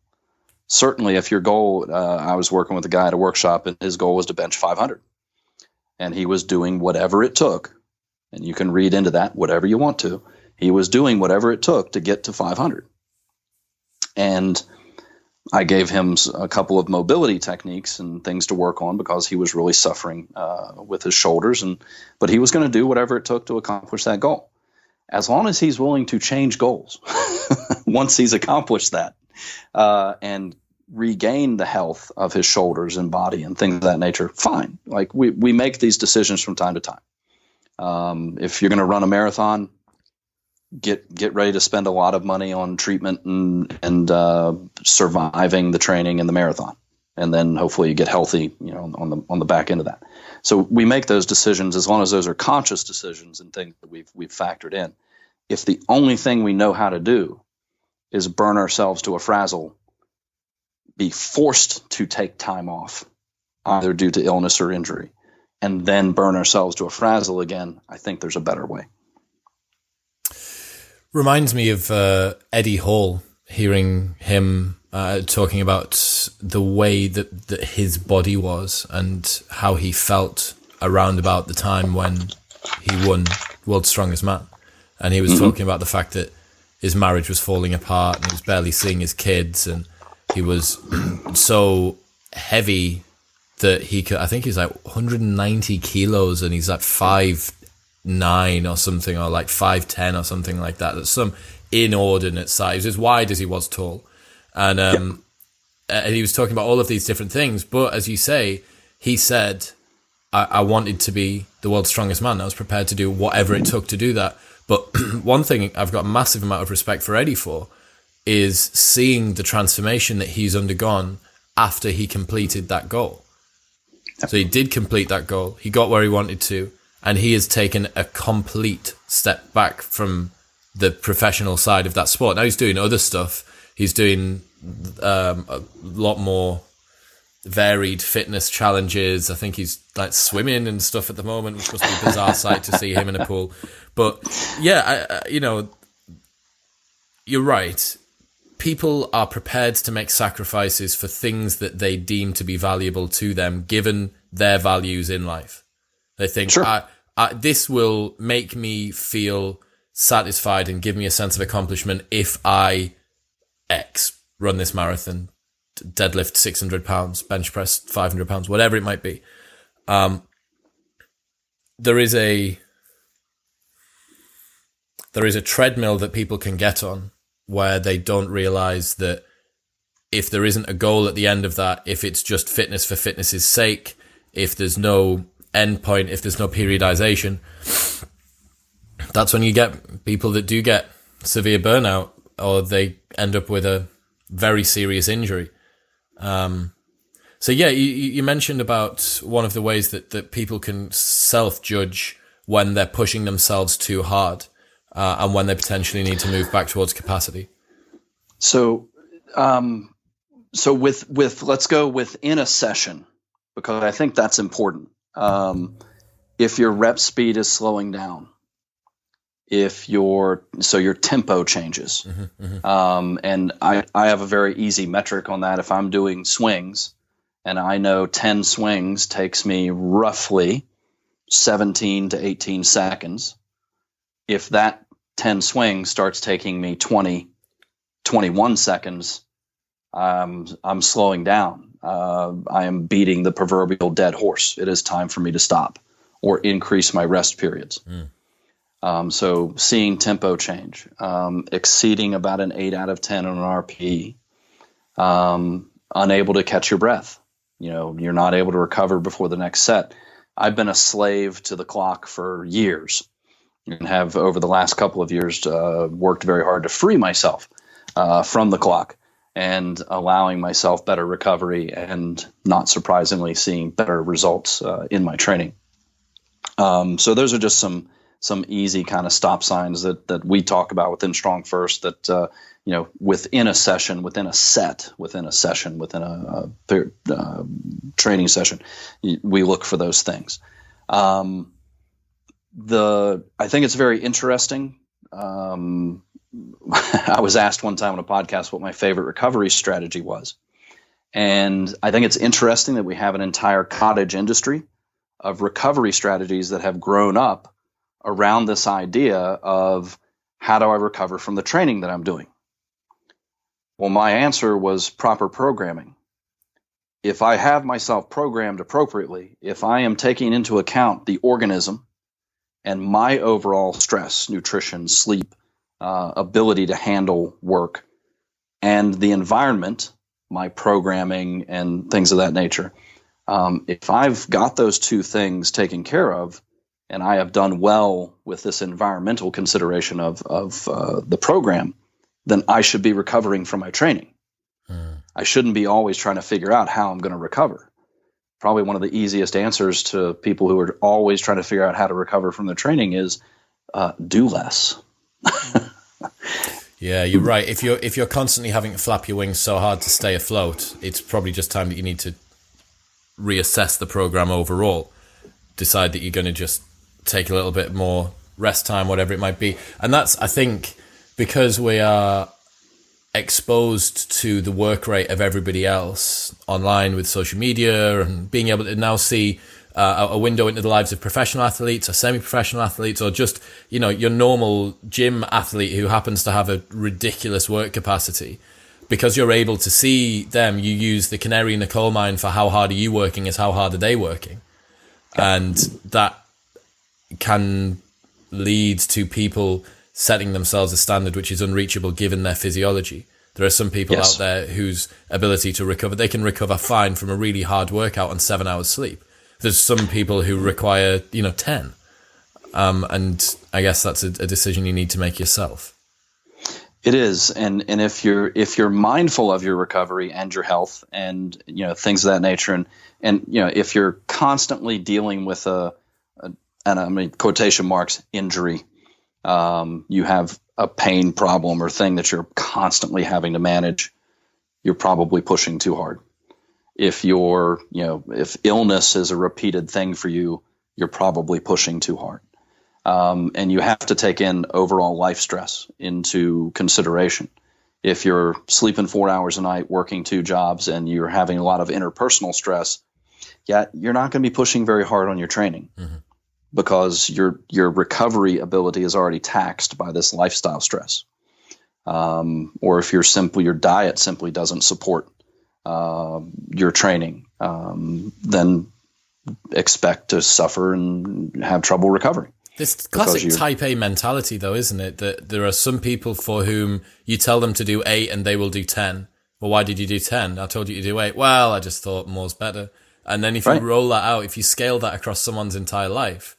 certainly if your goal, uh, I was working with a guy at a workshop and his goal was to bench 500. And he was doing whatever it took. And you can read into that whatever you want to. He was doing whatever it took to get to 500. And I gave him a couple of mobility techniques and things to work on because he was really suffering uh, with his shoulders. And but he was going to do whatever it took to accomplish that goal, as long as he's willing to change goals. (laughs) Once he's accomplished that, uh, and regain the health of his shoulders and body and things of that nature, fine. Like we, we make these decisions from time to time. Um, if you're going to run a marathon, get get ready to spend a lot of money on treatment and and uh, surviving the training and the marathon, and then hopefully you get healthy, you know, on the on the back end of that. So we make those decisions as long as those are conscious decisions and things that we've we've factored in. If the only thing we know how to do is burn ourselves to a frazzle be forced to take time off, either due to illness or injury, and then burn ourselves to a frazzle again, I think there's a better way. Reminds me of uh, Eddie Hall, hearing him uh, talking about the way that, that his body was and how he felt around about the time when he won World's Strongest Man. And he was mm-hmm. talking about the fact that his marriage was falling apart and he was barely seeing his kids and he was (clears throat) so heavy that he could. I think he's like 190 kilos, and he's like five nine or something, or like five ten or something like that. That's some inordinate size, as wide as he was tall, and um, and he was talking about all of these different things. But as you say, he said I, I wanted to be the world's strongest man. I was prepared to do whatever it took to do that. But (clears throat) one thing I've got a massive amount of respect for Eddie for is seeing the transformation that he's undergone after he completed that goal. So he did complete that goal. He got where he wanted to, and he has taken a complete step back from the professional side of that sport. Now he's doing other stuff. He's doing um, a lot more varied fitness challenges. I think he's like swimming and stuff at the moment, which must be a bizarre sight to see him in a pool. But yeah, I, I, you know, you're right. People are prepared to make sacrifices for things that they deem to be valuable to them, given their values in life. They think, sure. I, I, this will make me feel satisfied and give me a sense of accomplishment if I X run this marathon, deadlift 600 pounds, bench press 500 pounds, whatever it might be. Um, there is a there is a treadmill that people can get on where they don't realize that if there isn't a goal at the end of that, if it's just fitness for fitness's sake, if there's no end point, if there's no periodization, that's when you get people that do get severe burnout or they end up with a very serious injury. Um, so yeah, you, you mentioned about one of the ways that, that people can self judge when they're pushing themselves too hard uh, and when they potentially need to move back towards capacity. So, um, so with with let's go within a session because I think that's important. Um, if your rep speed is slowing down, if your so your tempo changes. Mm-hmm, mm-hmm. Um, and I, I have a very easy metric on that. If I'm doing swings and I know 10 swings takes me roughly 17 to 18 seconds, if that 10 swing starts taking me 20, 21 seconds, um, I'm slowing down. Uh, I am beating the proverbial dead horse. It is time for me to stop or increase my rest periods. Mm. Um, so seeing tempo change, um, exceeding about an eight out of ten on an RP, um, unable to catch your breath. You know, you're not able to recover before the next set. I've been a slave to the clock for years, and have over the last couple of years uh, worked very hard to free myself uh, from the clock and allowing myself better recovery and not surprisingly seeing better results uh, in my training. Um, so those are just some some easy kind of stop signs that that we talk about within StrongFirst. That uh, you know, within a session, within a set, within a session, within a, a uh, training session, we look for those things. Um, the I think it's very interesting. Um, (laughs) I was asked one time on a podcast what my favorite recovery strategy was. And I think it's interesting that we have an entire cottage industry of recovery strategies that have grown up around this idea of how do I recover from the training that I'm doing? Well, my answer was proper programming. If I have myself programmed appropriately, if I am taking into account the organism and my overall stress, nutrition, sleep, uh, ability to handle work, and the environment, my programming, and things of that nature, um, if I've got those two things taken care of, and I have done well with this environmental consideration of of uh, the program, then I should be recovering from my training. Mm. I shouldn't be always trying to figure out how I'm going to recover. Probably one of the easiest answers to people who are always trying to figure out how to recover from their training is uh, do less. (laughs) yeah, you're right. If you're if you're constantly having to flap your wings so hard to stay afloat, it's probably just time that you need to reassess the program overall. Decide that you're going to just take a little bit more rest time, whatever it might be. And that's, I think, because we are exposed to the work rate of everybody else online with social media and being able to now see uh, a window into the lives of professional athletes or semi-professional athletes or just you know your normal gym athlete who happens to have a ridiculous work capacity. Because you're able to see them you use the canary in the coal mine for how hard are you working is how hard are they working. And that can lead to people setting themselves a standard which is unreachable given their physiology. There are some people yes. out there whose ability to recover, they can recover fine from a really hard workout and seven hours sleep. there's some people who require you know ten, um, and I guess that's a, a decision you need to make yourself. It is, and and if you're if you're mindful of your recovery and your health and you know things of that nature, and and you know if you're constantly dealing with a, a and I mean quotation marks injury, um, you have a pain problem or thing that you're constantly having to manage, you're probably pushing too hard. If you're you know if illness is a repeated thing for you, you're probably pushing too hard. Um, and you have to take in overall life stress into consideration. If you're sleeping four hours a night, working two jobs, and you're having a lot of interpersonal stress, yeah, you're not going to be pushing very hard on your training mm-hmm. Because your your recovery ability is already taxed by this lifestyle stress. Um, or if you're simply your diet simply doesn't support uh, your training, um, then expect to suffer and have trouble recovering. This classic type A mentality, though, isn't it? That there are some people for whom you tell them to do eight and they will do 10. Well, why did you do 10? I told you to do eight. Well, I just thought more's better. And then if right. you roll that out, if you scale that across someone's entire life,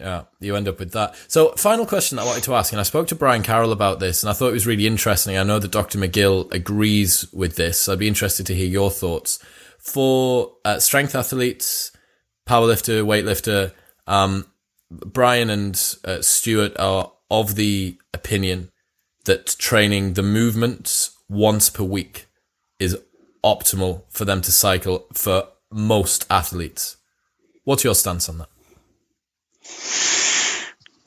yeah, you end up with that. So, final question I wanted to ask, and I spoke to Brian Carroll about this, and I thought it was really interesting. I know that Dr. McGill agrees with this. So I'd be interested to hear your thoughts. For uh, strength athletes, powerlifter, weightlifter, um, Brian and uh, Stuart are of the opinion that training the movements once per week is optimal for them to cycle for most athletes. What's your stance on that?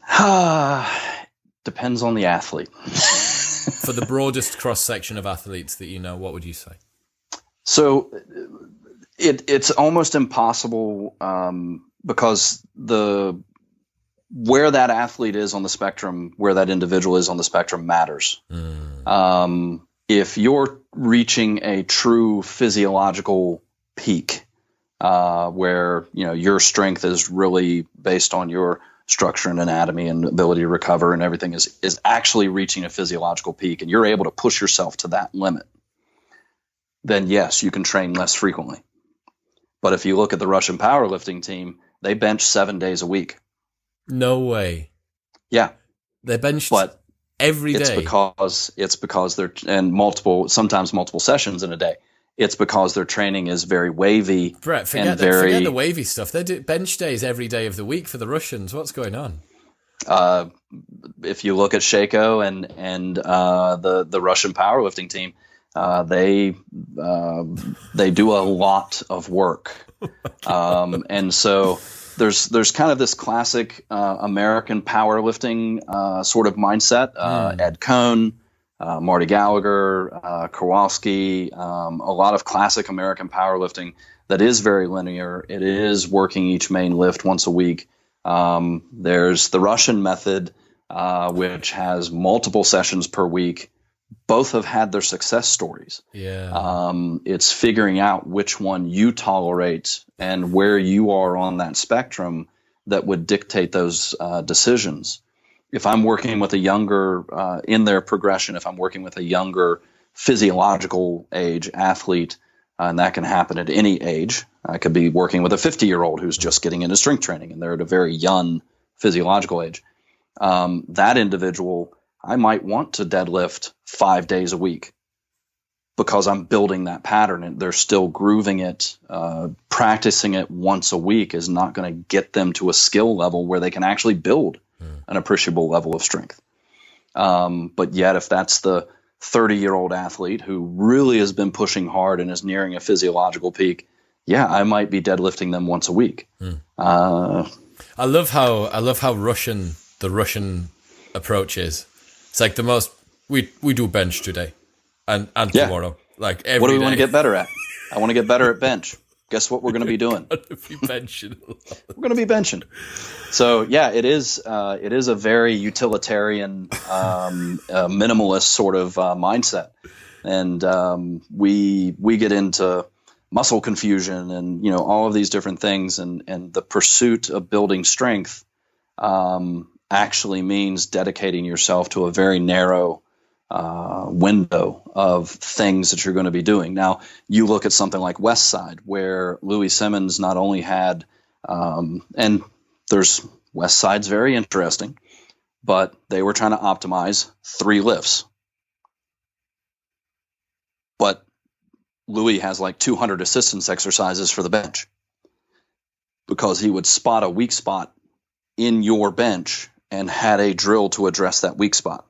(sighs) Depends on the athlete. (laughs) for the broadest cross section of athletes that you know, what would you say? So it, it's almost impossible um, because the where that athlete is on the spectrum, where that individual is on the spectrum matters. Mm. Um, if you're reaching a true physiological peak, uh, where you know your strength is really based on your structure and anatomy and ability to recover and everything is is actually reaching a physiological peak, and you're able to push yourself to that limit, then yes, you can train less frequently. But if you look at the Russian powerlifting team, they bench seven days a week. No way. Yeah, they bench but every it's day. because it's because they're and multiple sometimes multiple sessions in a day. It's because their training is very wavy. Brett, forget, the, very, forget the wavy stuff. They do bench days every day of the week for the Russians. What's going on? Uh, if you look at Sheiko and and uh, the the Russian powerlifting team, uh, they uh, they do a lot of work. (laughs) Um, and so there's there's kind of this classic uh, American powerlifting uh, sort of mindset. Mm. Ed Coan, uh, Marty Gallagher, uh, Karwoski, um, a lot of classic American powerlifting that is very linear. It is working each main lift once a week. Um, there's the Russian method, which has multiple sessions per week both have had their success stories. Yeah. Um, it's figuring out which one you tolerate and where you are on that spectrum that would dictate those uh, decisions. If I'm working with a younger, uh, in their progression, if I'm working with a younger physiological age athlete, uh, and that can happen at any age. I could be working with a 50 year old who's just getting into strength training and they're at a very young physiological age. Um, that individual I might want to deadlift five days a week because I'm building that pattern and they're still grooving it. Uh, practicing it once a week is not going to get them to a skill level where they can actually build mm. an appreciable level of strength. Um, but yet, if that's the 30 year old athlete who really has been pushing hard and is nearing a physiological peak, yeah, I might be deadlifting them once a week. Mm. Uh, I love how I love how Russian the Russian approach is. It's like the most we we do bench today and and yeah. tomorrow. Like every What do we day. want to get better at? I want to get better at bench. (laughs) Guess what we're going to be doing? (laughs) be benching. we're going to be benching. So yeah, it is uh, it is a very utilitarian, um, uh, minimalist sort of uh, mindset, and um, we we get into muscle confusion and you know all of these different things, and and the pursuit of building strength um, actually means dedicating yourself to a very narrow uh, window of things that you're going to be doing. Now, you look at something like Westside, where Louis Simmons not only had, um, and there's Westside's very interesting, but they were trying to optimize three lifts. But Louis has like 200 assistance exercises for the bench because he would spot a weak spot in your bench and had a drill to address that weak spot.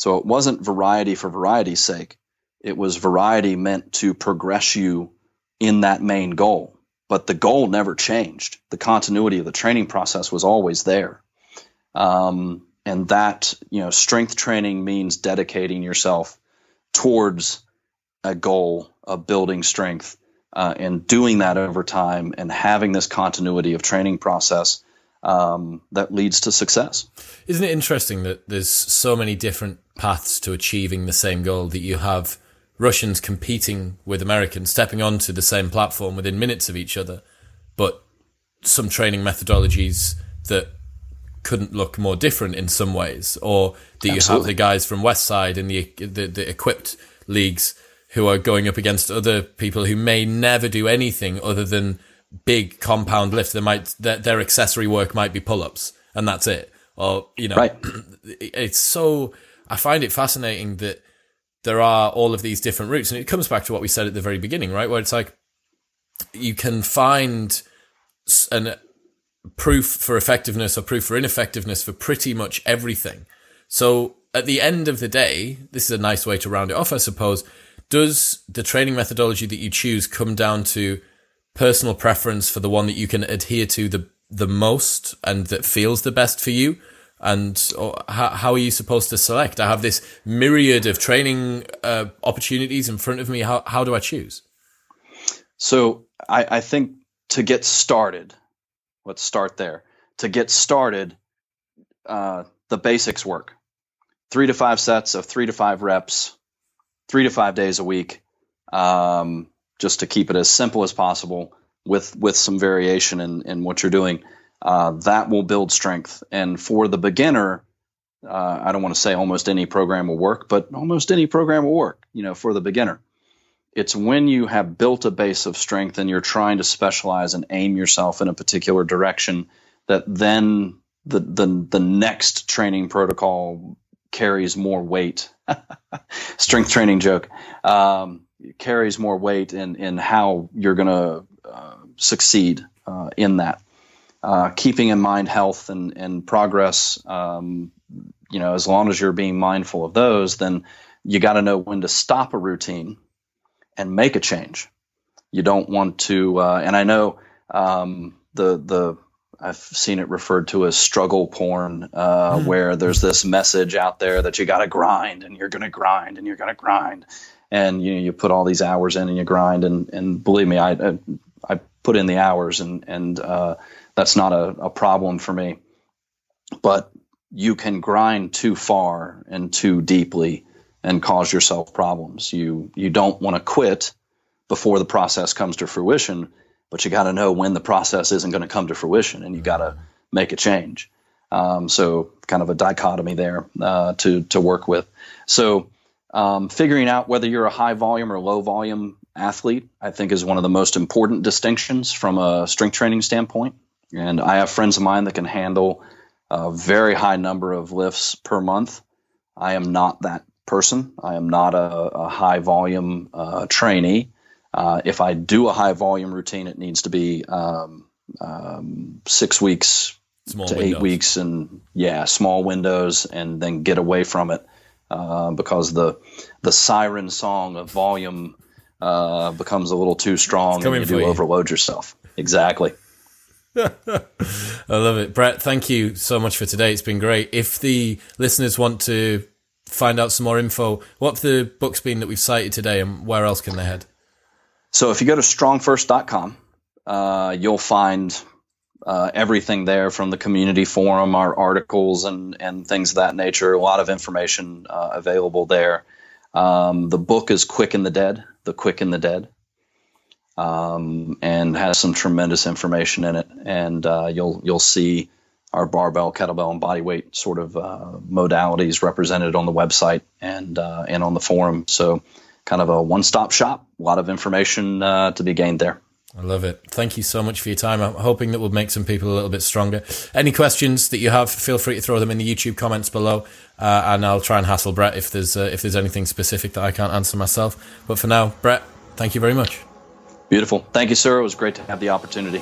So it wasn't variety for variety's sake. It was variety meant to progress you in that main goal. But the goal never changed. The continuity of the training process was always there. Um, and that, you know, strength training means dedicating yourself towards a goal of building strength uh, and doing that over time and having this continuity of training process um, that leads to success. Isn't it interesting that there's so many different paths to achieving the same goal that you have Russians competing with Americans, stepping onto the same platform within minutes of each other, but some training methodologies that couldn't look more different in some ways, or that Absolutely. you have the guys from Westside in the, the the equipped leagues who are going up against other people who may never do anything other than big compound lifts. They might their, their accessory work might be pull ups, and that's it. Or you know, right. (clears throat) it's so I find it fascinating that there are all of these different routes, and it comes back to what we said at the very beginning, right? Where it's like you can find an uh, proof for effectiveness or proof for ineffectiveness for pretty much everything. So at the end of the day, this is a nice way to round it off, I suppose. Does the training methodology that you choose come down to personal preference for the one that you can adhere to the the most and that feels the best for you? And how, how are you supposed to select? I have this myriad of training uh, opportunities in front of me. How, how do I choose? So I, I think to get started, let's start there. To get started, uh, the basics work. Three to five sets of three to five reps, three to five days a week. Um, just to keep it as simple as possible with with some variation in, in what you're doing. Uh, that will build strength. And for the beginner, uh, I don't want to say almost any program will work, but almost any program will work. You know, for the beginner, it's when you have built a base of strength and you're trying to specialize and aim yourself in a particular direction that then the the the next training protocol carries more weight. (laughs) Strength training joke. Um, carries more weight in, in how you're going to uh, succeed uh, in that. Uh, keeping in mind health and, and progress, um, you know, as long as you're being mindful of those, then you got to know when to stop a routine and make a change. You don't want to, uh, and I know um, the the I've seen it referred to as struggle porn, uh, mm. where there's this message out there that you got to grind and you're going to grind and you're going to grind and you know, you put all these hours in and you grind and and believe me I I, I put in the hours and and uh, that's not a, a problem for me. But you can grind too far and too deeply and cause yourself problems. You you don't want to quit before the process comes to fruition but you got to know when the process isn't going to come to fruition and you got to make a change. Um, so kind of a dichotomy there uh, to to work with. So um, figuring out whether you're a high volume or low volume athlete, I think, is one of the most important distinctions from a strength training standpoint. And I have friends of mine that can handle a very high number of lifts per month. I am not that person. I am not a, a high volume uh, trainee. Uh, if I do a high volume routine, it needs to be um, um, six weeks small to windows. eight weeks, and yeah, small windows, and then get away from it uh, because the the siren song of volume uh, becomes a little too strong and you do you. overload yourself. Exactly. I love it. Brett, thank you so much for today. It's been great. If the listeners want to find out some more info, what the books been that we've cited today and where else can they head? So if you go to strongfirst.com, uh, you'll find uh, everything there from the community forum, our articles and and things of that nature. A lot of information uh, available there. Um, the book is Quick and the Dead, The Quick and the Dead, um, and has some tremendous information in it. And uh, you'll you'll see our barbell, kettlebell, and body weight sort of uh, modalities represented on the website and uh, and on the forum. So, kind of a one stop shop. A lot of information uh, to be gained there. I love it. Thank you so much for your time. I'm hoping that we'll make some people a little bit stronger. Any questions that you have, feel free to throw them in the YouTube comments below, uh, and I'll try and hassle Brett if there's uh, if there's anything specific that I can't answer myself. But for now, Brett, thank you very much. Beautiful. Thank you, sir. It was great to have the opportunity.